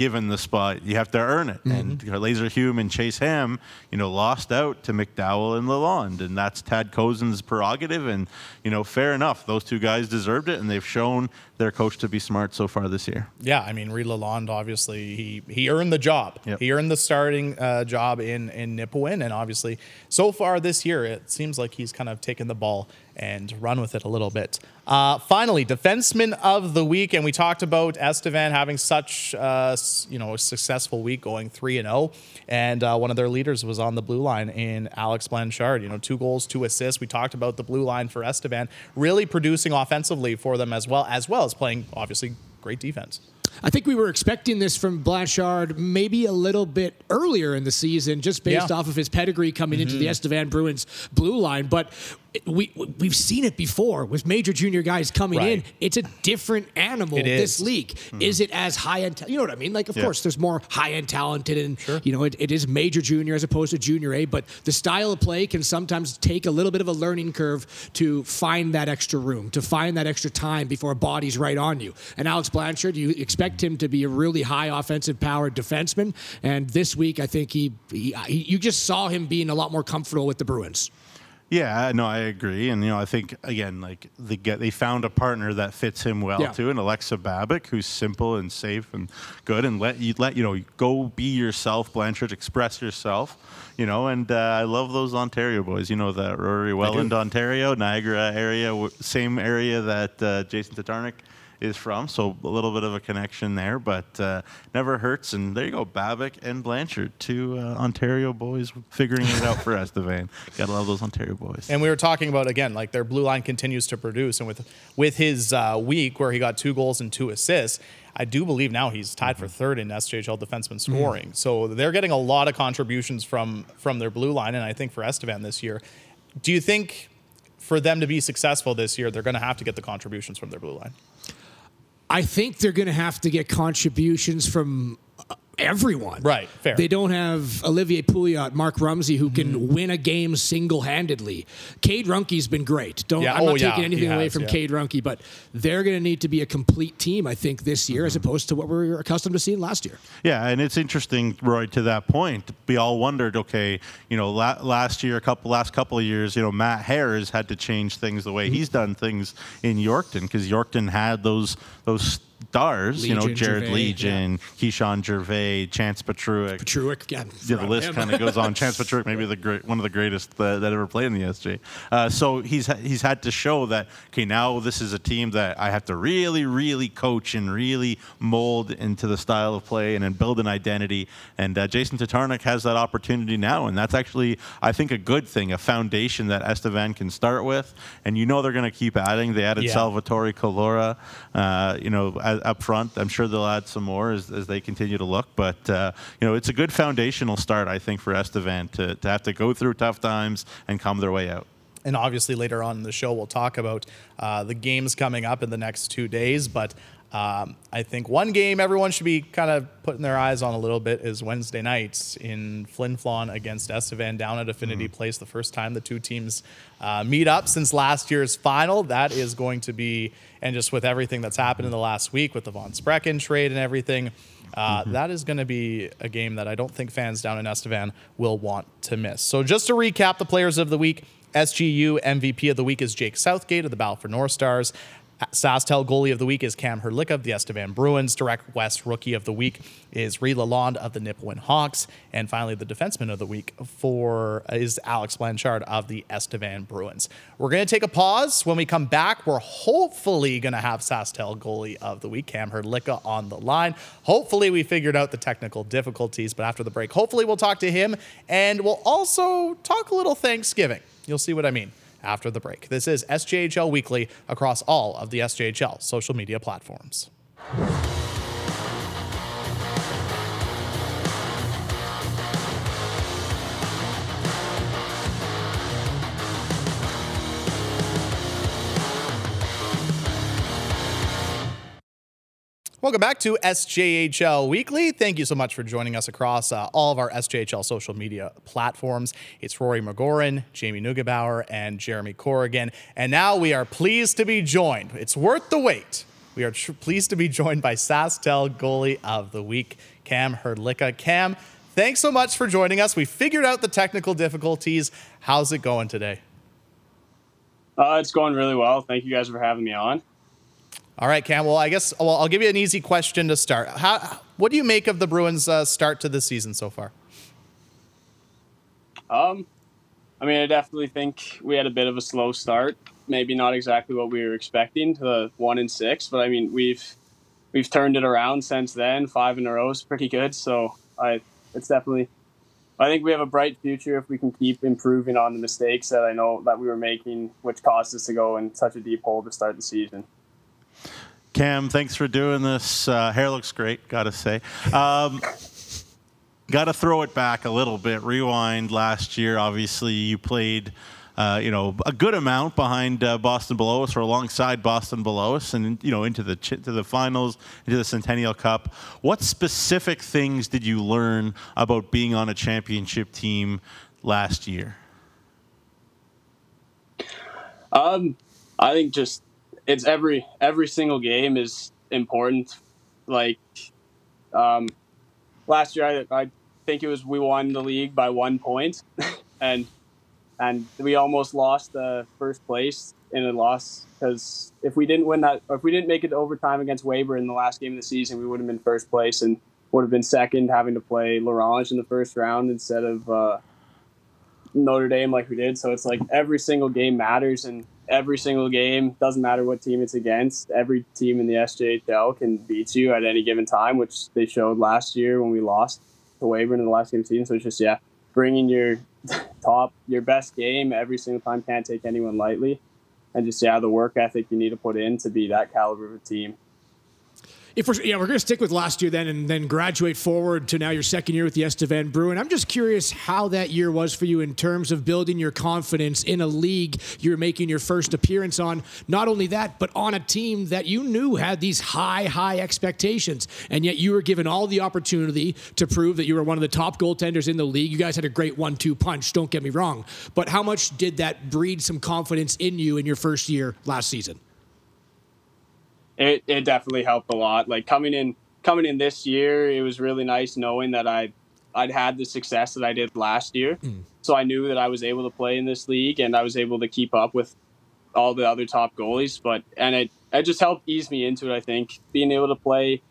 given the spot, you have to earn it. Mm-hmm. And Laser Hume and Chase Ham, you know, lost out to McDowell and Lalonde, and that's Tad Kozun's prerogative. And you know, fair enough, those two guys deserved it, and they've shown their coach to be smart so far this year. Yeah, I mean, Reed Lalonde obviously he he earned the job. Yep. He earned the starting uh, job in in Nipawin, and obviously so far this year it seems like he's kind of taken the ball and run with it a little bit. Uh, finally, defenseman of the week, and we talked about Estevan having such uh, you know a successful week, going three and zero, oh, and uh, one of their leaders was on the blue line in Alex Blanchard. You know, two goals, two assists. We talked about the blue line for Estevan, really producing offensively for them as well, as well as playing obviously great defense. I think we were expecting this from Blanchard maybe a little bit earlier in the season, just based yeah. off of his pedigree coming mm-hmm. into the mm-hmm. Estevan Bruins blue line. But we we've seen it before with major junior guys coming right. in. It's a different animal. This is. league mm-hmm. is it as high end? You know what I mean? Like, of yeah. course, there's more high end talented, and sure. you know it, it is major junior as opposed to junior A. But the style of play can sometimes take a little bit of a learning curve to find that extra room, to find that extra time before a body's right on you. And Alex Blanchard, you expect him to be a really high offensive powered defenseman, and this week I think he, he, he you just saw him being a lot more comfortable with the Bruins. Yeah, no, I agree, and you know, I think again, like they get they found a partner that fits him well yeah. too, and Alexa Babic, who's simple and safe and good, and let you let you know go be yourself, Blanchard, express yourself, you know, and uh, I love those Ontario boys. You know that Rory Welland, Ontario, Niagara area, same area that uh, Jason Tatarnic is from. So a little bit of a connection there, but uh, never hurts. And there you go, Babic and Blanchard, two uh, Ontario boys figuring it out for Estevan. *laughs* Gotta love those Ontario boys. And we were talking about again, like their blue line continues to produce, and with with his uh, week where he got two goals and two assists. I do believe now he's tied for third in SJHL defenseman scoring. Mm. So they're getting a lot of contributions from from their blue line, and I think for Estevan this year, do you think for them to be successful this year, they're going to have to get the contributions from their blue line? I think they're going to have to get contributions from everyone. Right, fair. They don't have Olivier Pouliot, Mark Rumsey, who can mm. win a game single-handedly. Cade Runke's been great. Don't yeah. I'm not oh, taking yeah. anything away from yeah. Cade Runke, but they're going to need to be a complete team, I think, this year, mm-hmm. as opposed to what we were accustomed to seeing last year. Yeah, and it's interesting, Roy, to that point. We all wondered, okay, you know, la- last year, a couple, last couple of years, you know, Mat Hehr's had to change things the way mm-hmm. he's done things in Yorkton because Yorkton had those those stars, Legion, you know, Jared Gervais, Legion, yeah. Keyshawn Gervais, Chance Petruik. Petruik, yeah. yeah the list kind of goes on. Chance *laughs* Petruik, maybe the great, one of the greatest that, that ever played in the SJ. Uh, so he's he's had to show that okay, now this is a team that I have to really, really coach and really mold into the style of play and then build an identity. And uh, Jason Tatarnic has that opportunity now, and that's actually I think a good thing, a foundation that Estevan can start with. And you know they're going to keep adding. They added yeah. Salvatore Calora, uh, you know up front. I'm sure they'll add some more as, as they continue to look. But uh, you know, it's a good foundational start, I think, for Estevan to, to have to go through tough times and come their way out. And obviously, later on in the show, we'll talk about uh, the games coming up in the next two days. But um, I think one game everyone should be kind of putting their eyes on a little bit is Wednesday nights in Flin Flon against Estevan down at Affinity mm. Place. The first time the two teams uh, meet up since last year's final. That is going to be, and just with everything that's happened in the last week with the Von Sprecken trade and everything, Uh, mm-hmm. that is going to be a game that I don't think fans down in Estevan will want to miss. So, just to recap the players of the week SGU MVP of the week is Jake Southgate of the Battleford North Stars. SaskTel goalie of the week is Cam Hrdlicka of the Estevan Bruins. Direct West rookie of the week is Reed Lalonde of the Nipawin Hawks. And finally, the defenseman of the week for is Alex Blanchard of the Estevan Bruins. We're going to take a pause. When we come back, we're hopefully going to have SaskTel goalie of the week, Cam Hrdlicka, on the line. Hopefully, we figured out the technical difficulties, but after the break, hopefully, we'll talk to him and we'll also talk a little Thanksgiving. You'll see what I mean after the break. This is SJHL Weekly across all of the SJHL social media platforms. Welcome back to SJHL Weekly. Thank you so much for joining us across uh, all of our SJHL social media platforms. It's Rory McGoran, Jamie Neugebauer, and Jeremy Corrigan. And now we are pleased to be joined. It's worth the wait. We are tr- pleased to be joined by SaskTel goalie of the week, Cam Hrdlicka. Cam, thanks so much for joining us. We figured out the technical difficulties. How's it going today? Uh, it's going really well. Thank you guys for having me on. All right, Cam. Well, I guess well, I'll give you an easy question to start. How, what do you make of the Bruins' uh, start to the season so far? Um, I mean, I definitely think we had a bit of a slow start. Maybe not exactly what we were expecting to the one and six, but I mean, we've we've turned it around since then. Five in a row is pretty good. So I, it's definitely. I think we have a bright future if we can keep improving on the mistakes that I know that we were making, which caused us to go in such a deep hole to start the season. Cam, thanks for doing this. Uh, hair looks great, gotta say. Um, gotta throw it back a little bit. Rewind last year, obviously, you played. Uh, you know, a good amount behind uh, Boston Bilous or alongside Boston Bilous, and you know, into the ch- to the finals, into the Centennial Cup. What specific things did you learn about being on a championship team last year? Um, I think just it's every every single game is important. Like um, last year, I, I think it was we won the league by one point, *laughs* and and we almost lost the first place in a loss because if we didn't win that, if we didn't make it to overtime against Weyburn in the last game of the season, we would have been first place and would have been second, having to play La Ronge in the first round instead of uh, Notre Dame like we did. So it's like every single game matters, and every single game. Doesn't matter what team it's against. Every team in the SJHL can beat you at any given time, which they showed last year when we lost to Weyburn in the last game of the season. So it's just yeah, bringing your *laughs* top, your best game every single time can't take anyone lightly, and just yeah, the work ethic you need to put in to be that caliber of a team if we're yeah, we're going to stick with last year then, and then graduate forward to now your second year with the Estevan Bruin. I'm just curious how that year was for you in terms of building your confidence in a league you're making your first appearance on. Not only that, but on a team that you knew had these high, high expectations, and yet you were given all the opportunity to prove that you were one of the top goaltenders in the league. You guys had a great one-two punch. Don't get me wrong, but how much did that breed some confidence in you in your first year last season? It, it definitely helped a lot. Like coming in coming in this year, it was really nice knowing that I I'd had the success that I did last year. Mm. So I knew that I was able to play in this league and I was able to keep up with all the other top goalies. But and it it just helped ease me into it. I think being able to play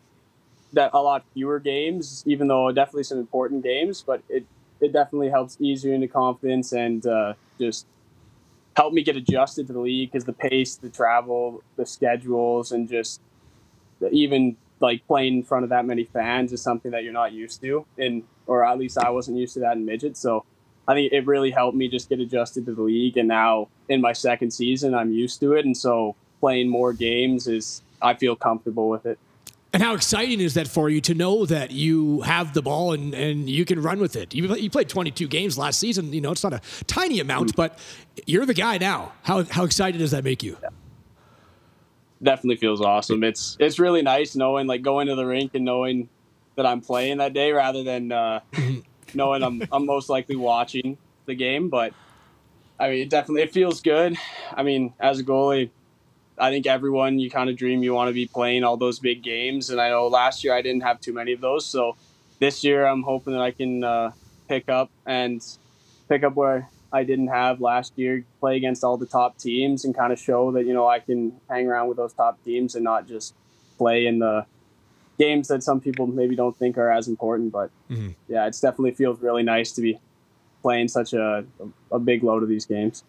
that a lot fewer games, even though definitely some important games, but it it definitely helps ease you into confidence and uh, just helped me get adjusted to the league because the pace, the travel, the schedules, and just even like playing in front of that many fans is something that you're not used to, and or at least I wasn't used to that in midget. So I think it really helped me just get adjusted to the league, and now in my second season, I'm used to it, and so playing more games is I feel comfortable with it. And how exciting is that for you to know that you have the ball and, and you can run with it? You, you played 22 games last season. You know, it's not a tiny amount, but you're the guy now. How, how excited does that make you? Yeah. Definitely feels awesome. It's it's really nice knowing like going to the rink and knowing that I'm playing that day rather than uh, *laughs* knowing I'm I'm most likely watching the game. But I mean, it definitely it feels good. I mean, as a goalie, I think everyone you kind of dream you want to be playing all those big games, and I know last year I didn't have too many of those. So this year I'm hoping that I can uh, pick up and pick up where I didn't have last year, play against all the top teams, and kind of show that you know I can hang around with those top teams and not just play in the games that some people maybe don't think are as important. But mm-hmm. yeah, it definitely feels really nice to be playing such a, a big load of these games.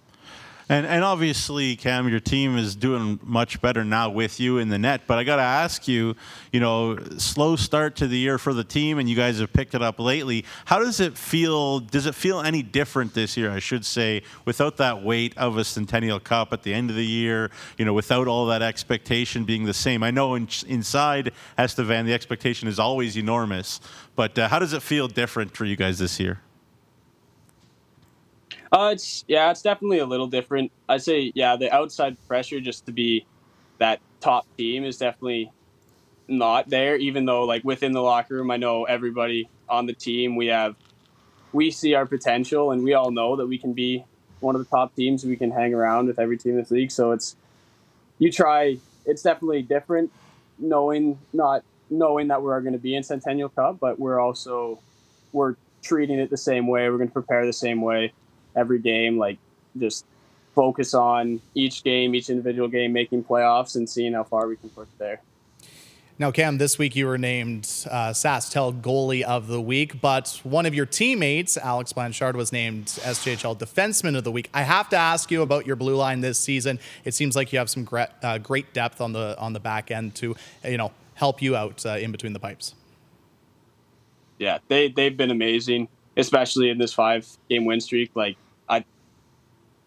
And and obviously, Cam, your team is doing much better now with you in the net. But I got to ask you, you know, slow start to the year for the team, and you guys have picked it up lately. How does it feel? Does it feel any different this year? I should say, without that weight of a Centennial Cup at the end of the year, you know, without all that expectation being the same. I know in, inside Estevan, the expectation is always enormous. But uh, how does it feel different for you guys this year? Uh, it's yeah, it's definitely a little different. I'd say yeah, the outside pressure just to be that top team is definitely not there. Even though like within the locker room, I know everybody on the team. We have we see our potential, and we all know that we can be one of the top teams. We can hang around with every team in this league. So it's you try. It's definitely different, knowing not knowing that we're going to be in Centennial Cup, but we're also we're treating it the same way. We're going to prepare the same way every game, like just focus on each game, each individual game, making playoffs, and seeing how far we can push there. Now, Cam, this week you were named uh, SaskTel Goalie of the Week, but one of your teammates, Alex Blanchard, was named SJHL Defenseman of the Week. I have to ask you about your blue line this season. It seems like you have some great, uh, great depth on the on the back end to, you know, help you out uh, in between the pipes. Yeah, they they've been amazing, especially in this five game win streak. Like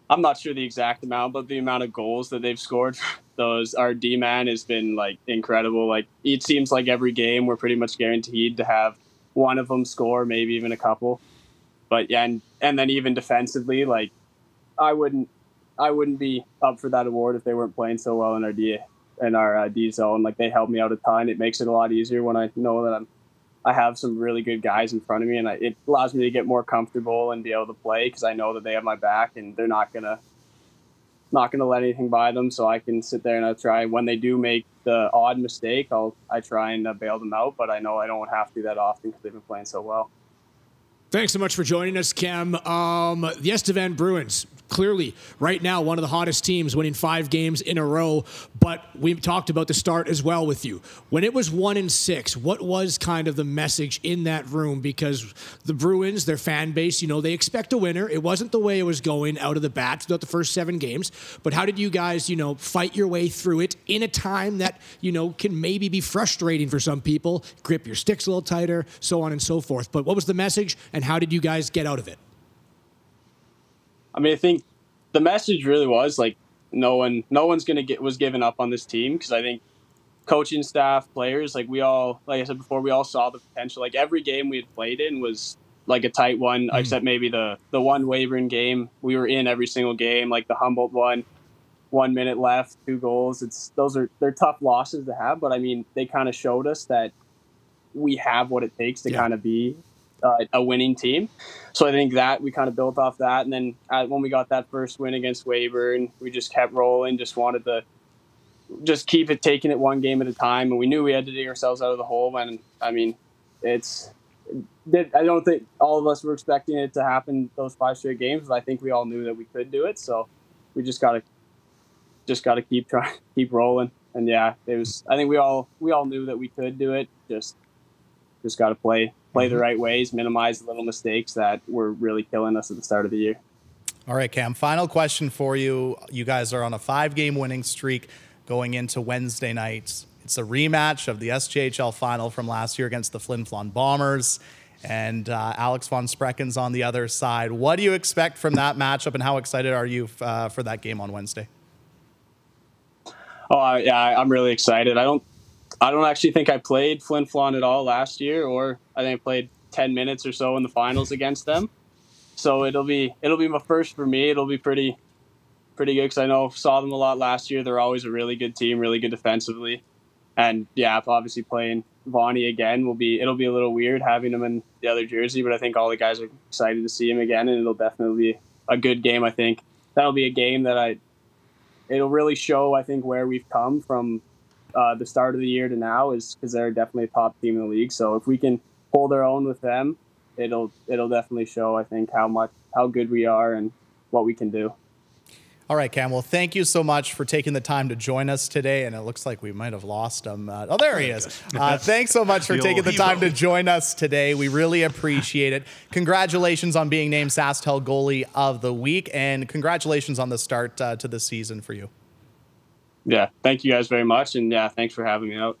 I'm not sure the exact amount, but the amount of goals that they've scored, *laughs* those our D man has been like incredible. Like it seems like every game we're pretty much guaranteed to have one of them score, maybe even a couple. But yeah, and and then even defensively, like I wouldn't I wouldn't be up for that award if they weren't playing so well in our D in our uh, D zone. Like they help me out a ton. It makes it a lot easier when I know that I'm I have some really good guys in front of me, and I, it allows me to get more comfortable and be able to play because I know that they have my back and they're not gonna not gonna let anything by them. So I can sit there and I try when they do make the odd mistake, I'll I try and uh, bail them out. But I know I don't have to do that often because they've been playing so well. Thanks so much for joining us, Cam. Um, the Estevan Bruins clearly right now one of the hottest teams winning five games in a row but we talked about the start as well with you. When it was one and six what was kind of the message in that room? Because the bruins their fan base you know they expect a winner. It wasn't the way it was going out of the bat throughout the first seven games but how did you guys you know fight your way through it in a time that you know can maybe be frustrating for some people? Grip your sticks a little tighter so on and so forth. But what was the message and how did you guys get out of it I mean, I think the message really was like no one, no one's gonna get was given up on this team because I think coaching staff, players, like we all, like I said before, we all saw the potential. Like every game we had played in was like a tight one, mm. except maybe the the one Weyburn game we were in every single game. Like the Humboldt one, one minute left, two goals. It's those are they're tough losses to have, but I mean they kind of showed us that we have what it takes to yeah. kind of be uh, a winning team. So I think that we kind of built off that, and then uh, when we got that first win against Weyburn, we just kept rolling. Just wanted to just keep it taking it one game at a time, and we knew we had to dig ourselves out of the hole. And I mean, it's. I don't think all of us were expecting it to happen those five straight games, but I think we all knew that we could do it. So we just gotta, just gotta keep trying, *laughs* keep rolling. And yeah, it was. I think we all we all knew that we could do it. Just, just gotta play play the mm-hmm. right ways, minimize the little mistakes that were really killing us at the start of the year. All right, Cam. Final question for you. You guys are on a five game winning streak going into Wednesday night. It's a rematch of the SJHL final from last year against the Flin Flon Bombers. And uh, Alex von Sprecken's on the other side. What do you expect from that matchup, and how excited are you uh, for that game on Wednesday? Oh, yeah, I'm really excited. I don't I don't actually think I played Flin Flon at all last year, or I think I played ten minutes or so in the finals against them. So it'll be it'll be my first for me. It'll be pretty pretty good because I know saw them a lot last year. They're always a really good team, really good defensively, and yeah, obviously playing Vonnie again will be it'll be a little weird having him in the other jersey, but I think all the guys are excited to see him again, and it'll definitely be a good game. I think that'll be a game that I it'll really show, I think, where we've come from uh, the start of the year to now is because they're definitely a top team in the league. So if we can hold our own with them, it'll it'll definitely show, I think, how much how good we are and what we can do. All right, Cam. Well, thank you so much for taking the time to join us today. And it looks like we might have lost him. Uh, oh, there he is. Uh, *laughs* thanks so much for taking the time to join us today. We really appreciate it. Congratulations on being named SaskTel Goalie of the Week, and congratulations on the start uh, to the season for you. Yeah, thank you guys very much, and yeah, thanks for having me out.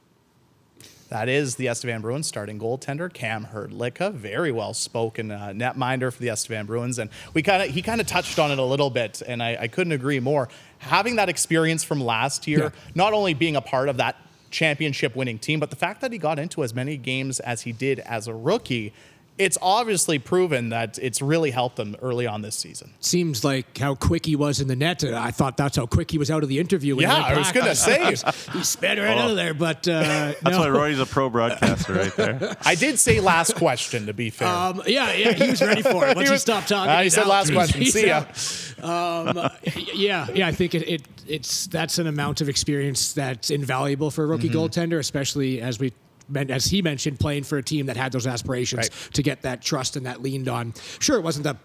That is the Estevan Bruins starting goaltender Cam Hrdlicka, very well spoken uh, netminder for the Estevan Bruins, and we kind of he kind of touched on it a little bit, and I, I, couldn't agree more. Having that experience from last year, yeah. not only being a part of that championship winning team, but the fact that he got into as many games as he did as a rookie it's obviously proven that it's really helped him early on this season. Seems like how quick he was in the net. I thought that's how quick he was out of the interview. yeah, I was going *laughs* to say he sped right oh. out of there. But uh, that's no. why Roy's a pro broadcaster right there. I did say last question to be fair. Um, yeah, yeah, he was ready for it. Once *laughs* he, was, he stopped talking, uh, he said out. last question. See ya. Um, yeah, yeah, I think it, it, it's that's an amount of experience that's invaluable for a rookie mm-hmm. goaltender, especially as we as he mentioned, playing for a team that had those aspirations right. to get that trust and that leaned on. Sure, it wasn't the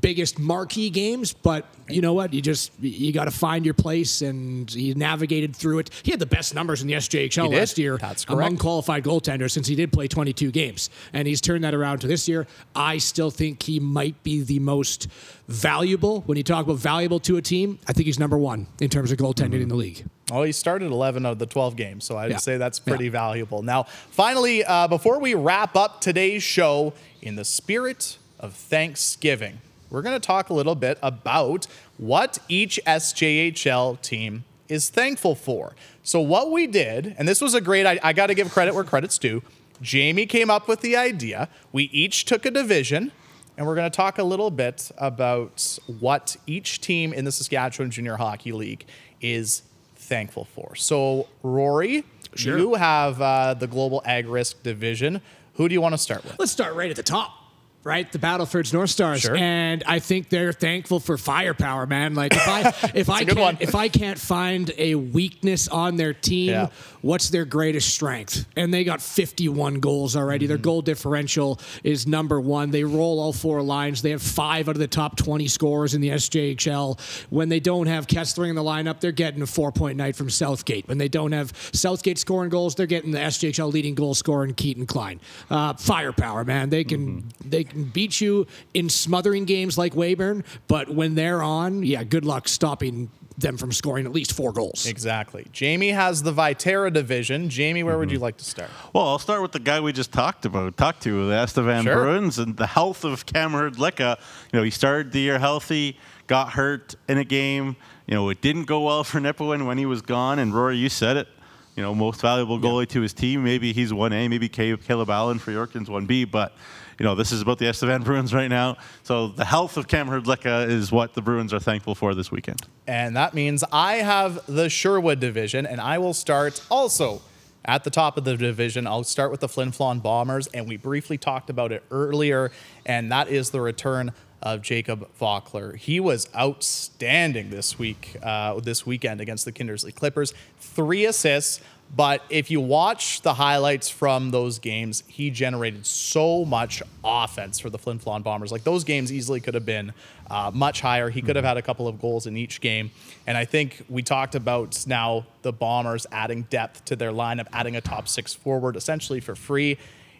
biggest marquee games, but you know what? You just you got to find your place, and he navigated through it. He had the best numbers in the SJHL last year among qualified goaltenders since he did play 22 games, and he's turned that around to this year. I still think he might be the most valuable when you talk about valuable to a team. I think he's number one in terms of goaltending mm-hmm. in the league. Well, he started 11 of the 12 games, so I'd yeah. say that's pretty yeah. valuable. Now, finally, uh, before we wrap up today's show, in the spirit of Thanksgiving, we're going to talk a little bit about what each SJHL team is thankful for. So, what we did, and this was a great, I, I got to give credit where credit's due. Jamie came up with the idea. We each took a division, and we're going to talk a little bit about what each team in the Saskatchewan Junior Hockey League is thankful for. So, Rory, sure. you have uh, the Global Ag Risk Division. Who do you want to start with? Let's start right at the top right? The Battleford's North Stars, sure. and I think they're thankful for firepower, man. Like if I *laughs* if I can't if I can't find a weakness on their team, yeah. what's their greatest strength? And they got 51 goals already. Mm-hmm. Their goal differential is number one. They roll all four lines. They have five out of the top 20 scorers in the SJHL. When they don't have Kessler in the lineup, they're getting a four point night from Southgate. When they don't have Southgate scoring goals, they're getting the SJHL leading goal scorer in Keaton Klein. Uh, firepower, man. They can mm-hmm. they can can beat you in smothering games like Weyburn, but when they're on, yeah, good luck stopping them from scoring at least four goals. Exactly. Jamie has the Viterra division. Jamie, where mm-hmm. would you like to start? Well, I'll start with the guy we just talked about, talked to, the Estevan sure. Bruins, and the health of Cam Hrdlicka. You know, he started the year healthy, got hurt in a game. You know, it didn't go well for Nipawin when he was gone, and Rory, you said it. You know, most valuable goalie yeah. to his team. Maybe he's 1A, maybe Caleb Allen for Yorkton's 1B, but you know, this is about the Estevan Bruins right now. So the health of Cam Hrdlicka is what the Bruins are thankful for this weekend. And that means I have the Sherwood division, and I will start also at the top of the division. I'll start with the Flin Flon Bombers, and we briefly talked about it earlier, and that is the return of Jacob Vockler. He was outstanding this week, uh, this weekend against the Kindersley Klippers. Three assists, but if you watch the highlights from those games, he generated so much offense for the Flin Flon Bombers. Like those games easily could have been uh, much higher. He could have had a couple of goals in each game. And I think we talked about now the Bombers adding depth to their lineup, adding a top six forward essentially for free.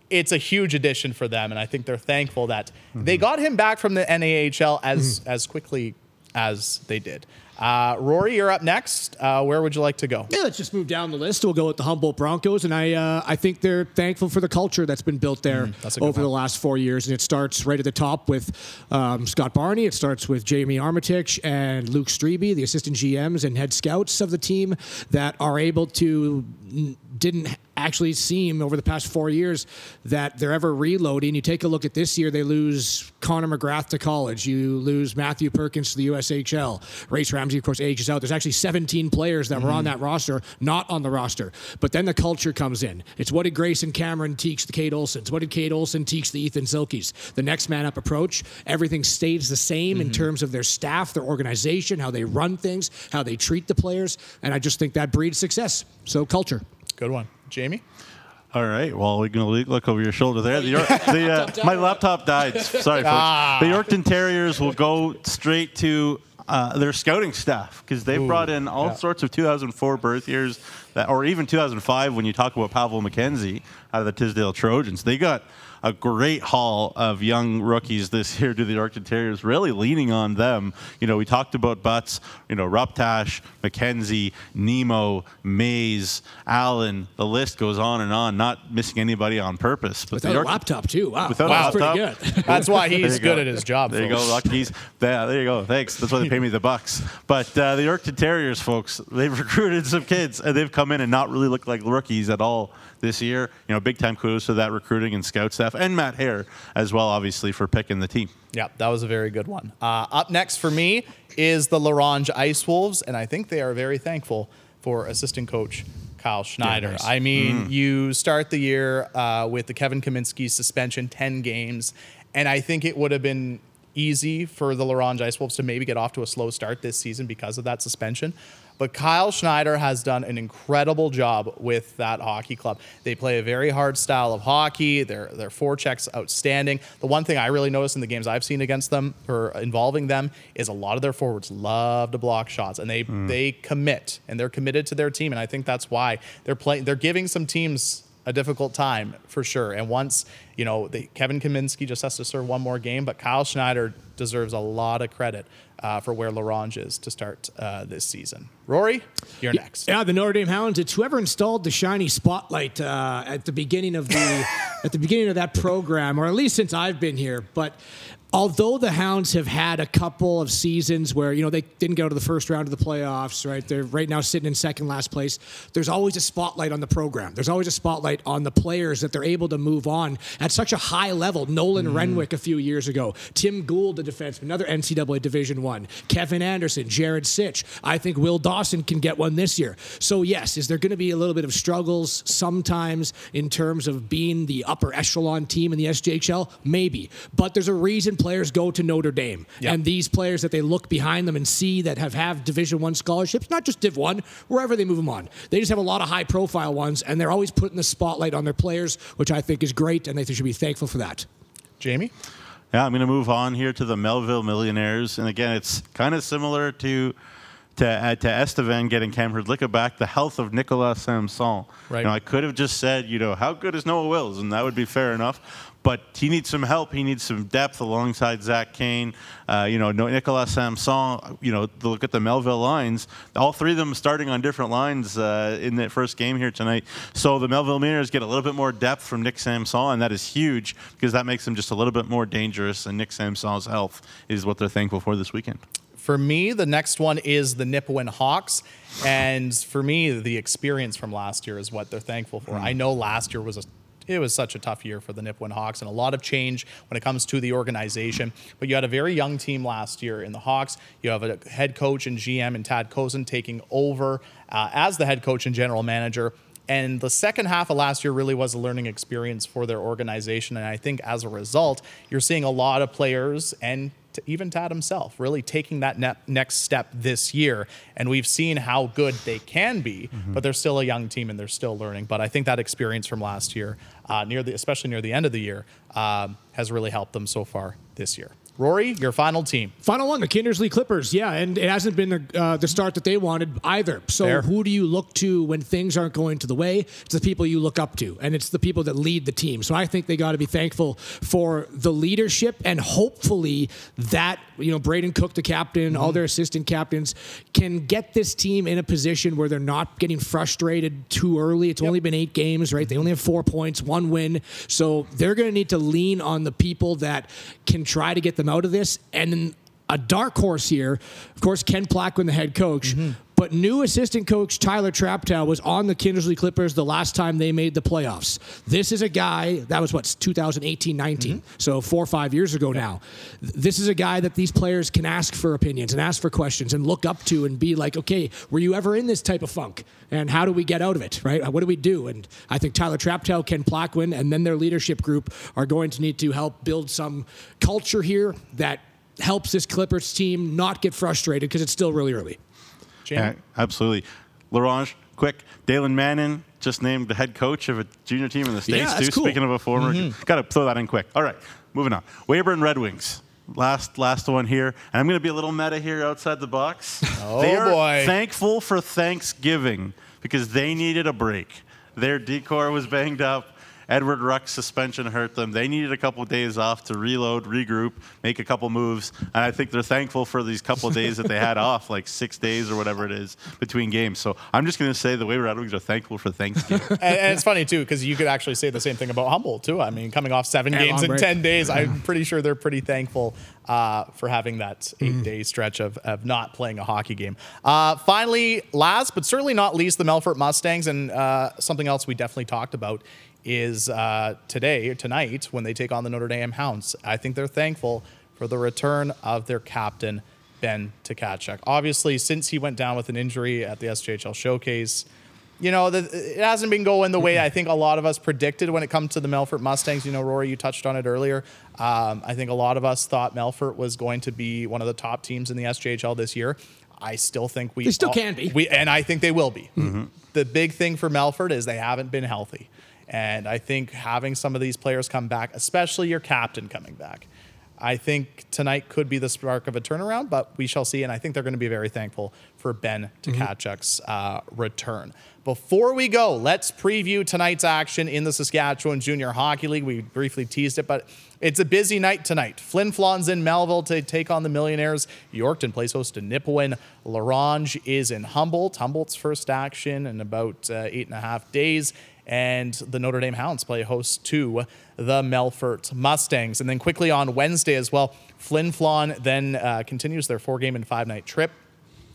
It's a huge addition for them, and I think they're thankful that mm-hmm. they got him back from the NAHL as mm-hmm. as quickly as they did. Uh, Rory, you're up next. Uh, where would you like to go? Yeah, let's just move down the list. We'll go with the Humboldt Broncos, and I uh, I think they're thankful for the culture that's been built there mm, over the last four years. And it starts right at the top with um, Scott Barney. It starts with Jamie Armitage and Luke Strebe, the assistant GMs and head scouts of the team that are able to didn't actually seem over the past four years that they're ever reloading. You take a look at this year, they lose Connor McGrath to college. You lose Matthew Perkins to the USHL. Race Ramsey, of course, ages out. There's actually 17 players that mm-hmm. were on mm-hmm. that roster, not on the roster. But then the culture comes in. It's what did Grayson Cameron teach the Kate Olsons? What did Kate Olson teach the Ethan Silkies? The next man up approach. Everything stays the same mm-hmm. in terms of their staff, their organization, how they run things, how they treat the players. And I just think that breeds success. So culture. Good one. Jamie? All right. Well, we're going to look over your shoulder there. The, York, *laughs* the uh, my laptop died. *laughs* Sorry, folks. Ah. The Yorkton Terriers will go straight to uh, their scouting staff because they've Ooh, brought in all yeah. sorts of 2004 birth years, that, or even 2005 when you talk about Pavel McKenzie out of the Tisdale Trojans. They got a great haul of young rookies this year to the Yorkton Terriers, really leaning on them. You know, we talked about Butts, you know, Ruptash, McKenzie, Nemo, Mays, Allen. The list goes on and on. Not missing anybody on purpose. But without the York- a laptop too. Wow, without wow, a laptop, pretty good. *laughs* That's why he's good at his job. There folks. you go, Rockies. Yeah, there you go. Thanks. That's why they pay me the bucks. But uh, the Yorkton Terriers, folks, they've *laughs* recruited some kids and they've come in and not really looked like rookies at all this year. You know, big time kudos to that recruiting and scout staff and Mat Hehr as well, obviously, for picking the team. Yeah, that was a very good one. Uh, up next for me is the La Ronge Ice Wolves, and I think they are very thankful for assistant coach Kyle Schneider. Yeah, nice. I mean, mm. you start the year uh, with the Kevin Kaminski suspension, 10 games, and I think it would have been easy for the La Ronge Ice Wolves to maybe get off to a slow start this season because of that suspension. But Kyle Schneider has done an incredible job with that hockey club. They play a very hard style of hockey. Their their forechecks outstanding. The one thing I really noticed in the games I've seen against them or involving them is a lot of their forwards love to block shots and they mm. they commit and they're committed to their team and I think that's why they're playing they're giving some teams a difficult time for sure. And once, you know, the, Kevin Kaminski just has to serve one more game, but Kyle Schneider deserves a lot of credit uh, for where La Ronge is to start uh, this season. Rory, you're yeah, next. Yeah, the Notre Dame Hounds. It's whoever installed the shiny spotlight uh, at the beginning of the *laughs* at the beginning of that program, or at least since I've been here. But although the Hounds have had a couple of seasons where you know they didn't go to the first round of the playoffs, right? They're right now sitting in second last place. There's always a spotlight on the program. There's always a spotlight on the players that they're able to move on at such a high level. Nolan mm. Renwick a few years ago, Tim Gould, the defenseman, another NCAA Division One, Kevin Anderson, Jared Sitch. I think Will Dawson can get one this year. So yes, is there going to be a little bit of struggles sometimes in terms of being the upper echelon team in the SJHL? Maybe, but there's a reason players go to Notre Dame. Yep. And these players that they look behind them and see that have have Division One scholarships, not just Div One, wherever they move them on. They just have a lot of high profile ones, and they're always putting the spotlight on their players, which I think is great, and they should be thankful for that. Jamie. Yeah, I'm going to move on here to the Melville Millionaires, and again, it's kind of similar to to uh, to Estevan getting Cam Hrdlicka back, the health of Nicolas Samson. Right. You know, I could have just said, you know, how good is Noah Wills, and that would be fair enough but he needs some help. He needs some depth alongside Zach Kane. Uh, you know, Nicolas Samson. You know, look at the Melville lines. All three of them starting on different lines uh, in that first game here tonight. So the Melville Millionaires get a little bit more depth from Nick Samson, and that is huge because that makes them just a little bit more dangerous. And Nick Samson's health is what they're thankful for this weekend. For me, the next one is the Nipawin Hawks. And for me, the experience from last year is what they're thankful for. Mm. I know last year was a it was such a tough year for the Nipawin Hawks and a lot of change when it comes to the organization. But you had a very young team last year in the Hawks. You have a head coach and GM and Tad Kozun taking over uh, as the head coach and general manager. And the second half of last year really was a learning experience for their organization. And I think as a result, you're seeing a lot of players and even Tad himself really taking that ne- next step this year. And we've seen how good they can be, mm-hmm. but they're still a young team and they're still learning. But I think that experience from last year, uh, near the, especially near the end of the year, um, has really helped them so far this year. Rory, your final team. Final one, the Kindersley Klippers. Yeah, and it hasn't been the, uh, the start that they wanted either. So Fair. who do you look to when things aren't going to the way? It's the people you look up to, and it's the people that lead the team. So I think they got to be thankful for the leadership, and hopefully that you know Braden Cook, the captain, mm-hmm. all their assistant captains, can get this team in a position where they're not getting frustrated too early. It's yep. only been eight games, right? They only have four points, one win. So they're going to need to lean on the people that can try to get them out of this. And a dark horse here, of course, Ken Plaquin, the head coach. Mm-hmm. But new assistant coach Tyler Traptow was on the Kindersley Klippers the last time they made the playoffs. This is a guy that was what 2018 19, mm-hmm. so four or five years ago now. This is a guy that these players can ask for opinions and ask for questions and look up to and be like, okay, were you ever in this type of funk? And how do we get out of it, right? What do we do? And I think Tyler Traptow, Ken Plaquin, and then their leadership group are going to need to help build some culture here that helps this Klippers team not get frustrated because it's still really early. Yeah, absolutely. La Ronge, quick. Dalen Mannon just named the head coach of a junior team in the States, yeah, too. Cool. Speaking of a former, mm-hmm. got to throw that in quick. All right, moving on. Weyburn Red Wings. Last, last one here, and I'm going to be a little meta here outside the box. *laughs* oh they are boy! Thankful for Thanksgiving because they needed a break. Their D corps was banged up. Edward Ruck's suspension hurt them. They needed a couple of days off to reload, regroup, make a couple moves, and I think they're thankful for these couple of days that they had *laughs* off, like six days or whatever it is between games. So I'm just going to say the way Red Wings are thankful for Thanksgiving. *laughs* and, and, it's funny too because you could actually say the same thing about Humboldt too. I mean, coming off seven and games in break. ten days, I'm pretty sure they're pretty thankful uh, for having that eight mm. day stretch of, of not playing a hockey game. Uh, finally, last but certainly not least, the Melfort Mustangs, and uh, something else we definitely talked about is uh, today, tonight, when they take on the Notre Dame Hounds. I think they're thankful for the return of their captain, Ben Tkachuk. Obviously, since he went down with an injury at the SJHL Showcase, you know, the, it hasn't been going the way I think a lot of us predicted when it comes to the Melfort Mustangs. You know, Rory, you touched on it earlier. Um, I think a lot of us thought Melfort was going to be one of the top teams in the SJHL this year. I still think we they still all, can be. We and I think they will be. Mm-hmm. The big thing for Melfort is they haven't been healthy. And I think having some of these players come back, especially your captain coming back, I think tonight could be the spark of a turnaround, but we shall see. And I think they're going to be very thankful for Ben Tkachuk's mm-hmm. uh, return. Before we go, let's preview tonight's action in the Saskatchewan Junior Hockey League. We briefly teased it, but it's a busy night tonight. Flin Flon's in Melville to take on the Millionaires. Yorkton plays host to Nipawin. La Ronge is in Humboldt. Humboldt's first action in about uh, eight and a half days and the Notre Dame Hounds play host to the Melfort Mustangs. And then quickly on Wednesday as well, Flin Flon then uh, continues their four game and five night trip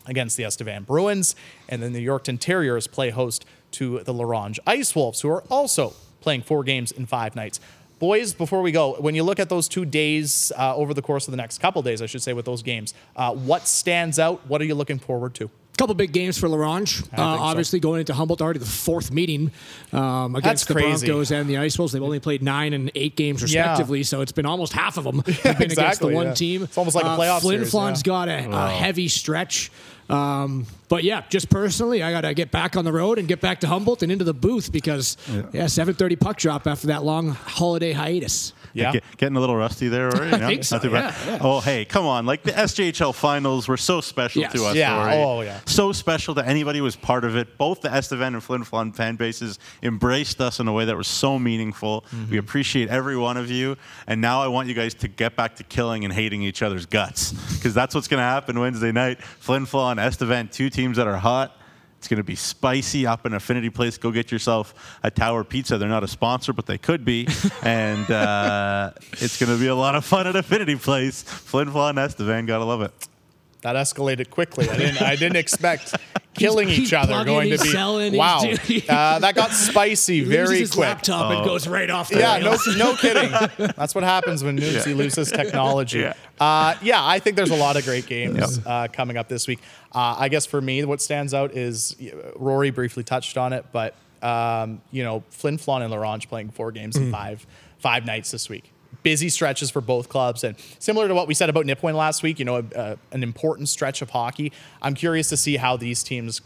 against the Estevan Bruins. And then the Yorkton Terriers play host to the La Ronge Ice Wolves, who are also playing four games in five nights. Boys, before we go, when you look at those two days uh, over the course of the next couple days, I should say, with those games, uh, what stands out? What are you looking forward to? Couple big games for La Ronge. Uh, obviously, so. going into Humboldt already the fourth meeting um, against the Broncos and the Ice Wolves. They've only played nine and eight games respectively, yeah. so it's been almost half of them *laughs* yeah, been exactly, against the one yeah. team. It's almost like a uh, playoff uh, Flin series. Flon's got a, a, heavy stretch. Um, but yeah, just personally, I got to get back on the road and get back to Humboldt and into the booth because yeah, 7:30 puck drop after that long holiday hiatus. Yeah, Get, getting a little rusty there, *laughs* right? I think so. Yeah, yeah, Oh, hey, come on! Like the SJHL finals were so special yes. to us. Yeah. Oh, yeah. So special to anybody who was part of it. Both the Estevan and Flin Flon fan bases embraced us in a way that was so meaningful. Mm-hmm. We appreciate every one of you, and now I want you guys to get back to killing and hating each other's guts because that's what's going to happen Wednesday night. Flin Flon, Estevan, two teams that are hot. It's going to be spicy up in Affinity Place. Go get yourself a Tower Pizza. They're not a sponsor, but they could be. and uh, it's going to be a lot of fun at Affinity Place. Flin Flon Estevan, gotta love it. That escalated quickly. I didn't. I didn't expect *laughs* killing he's, each he's other going to be. Selling, wow, uh, that got spicy *laughs* very his quick. Laptop oh. and goes right off. The yeah, no, no kidding. *laughs* That's what happens when Newsy yeah. loses technology. Yeah. Uh, yeah, I think there's a lot of great games yep. uh, coming up this week. Uh, I guess for me, what stands out is Rory briefly touched on it, but um, you know, Flin Flon and La Ronge playing four games mm. in five five nights this week busy stretches for both clubs. And similar to what we said about Nipawin last week, you know, a, a, an important stretch of hockey. I'm curious to see how these teams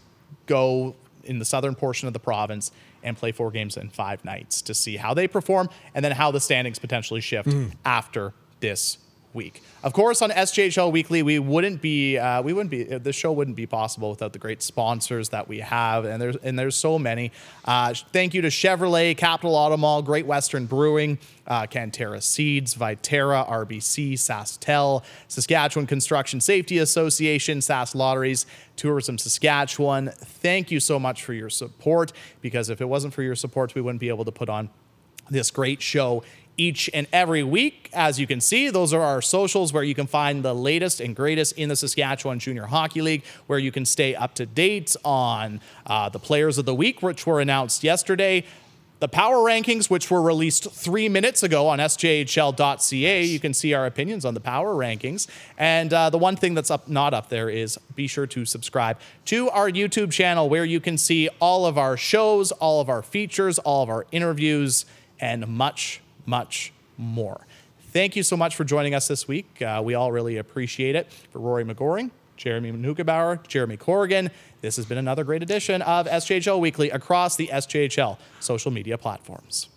go in the southern portion of the province and play four games in five nights to see how they perform and then how the standings potentially shift mm. after this week. Of course, on SJHL Weekly, we wouldn't be uh, we wouldn't be the show wouldn't be possible without the great sponsors that we have, and there's and there's so many. Uh, thank you to Chevrolet, Capital Auto Mall, Great Western Brewing, uh, Canterra Seeds, Viterra, RBC, SaskTel, Saskatchewan Construction Safety Association, Sask Lotteries, Tourism Saskatchewan. Thank you so much for your support, because if it wasn't for your support, we wouldn't be able to put on this great show each and every week. As you can see, those are our socials where you can find the latest and greatest in the Saskatchewan Junior Hockey League, where you can stay up to date on uh, the players of the week, which were announced yesterday. The power rankings, which were released three minutes ago on sjhl.ca, you can see our opinions on the power rankings. And uh, the one thing that's up, not up there is be sure to subscribe to our YouTube channel where you can see all of our shows, all of our features, all of our interviews, and much, much more. Thank you so much for joining us this week. Uh, we all really appreciate it. For Rory McGoran, Jeremy Neugebauer, Jeremy Corrigan, this has been another great edition of SJHL Weekly across the SJHL social media platforms.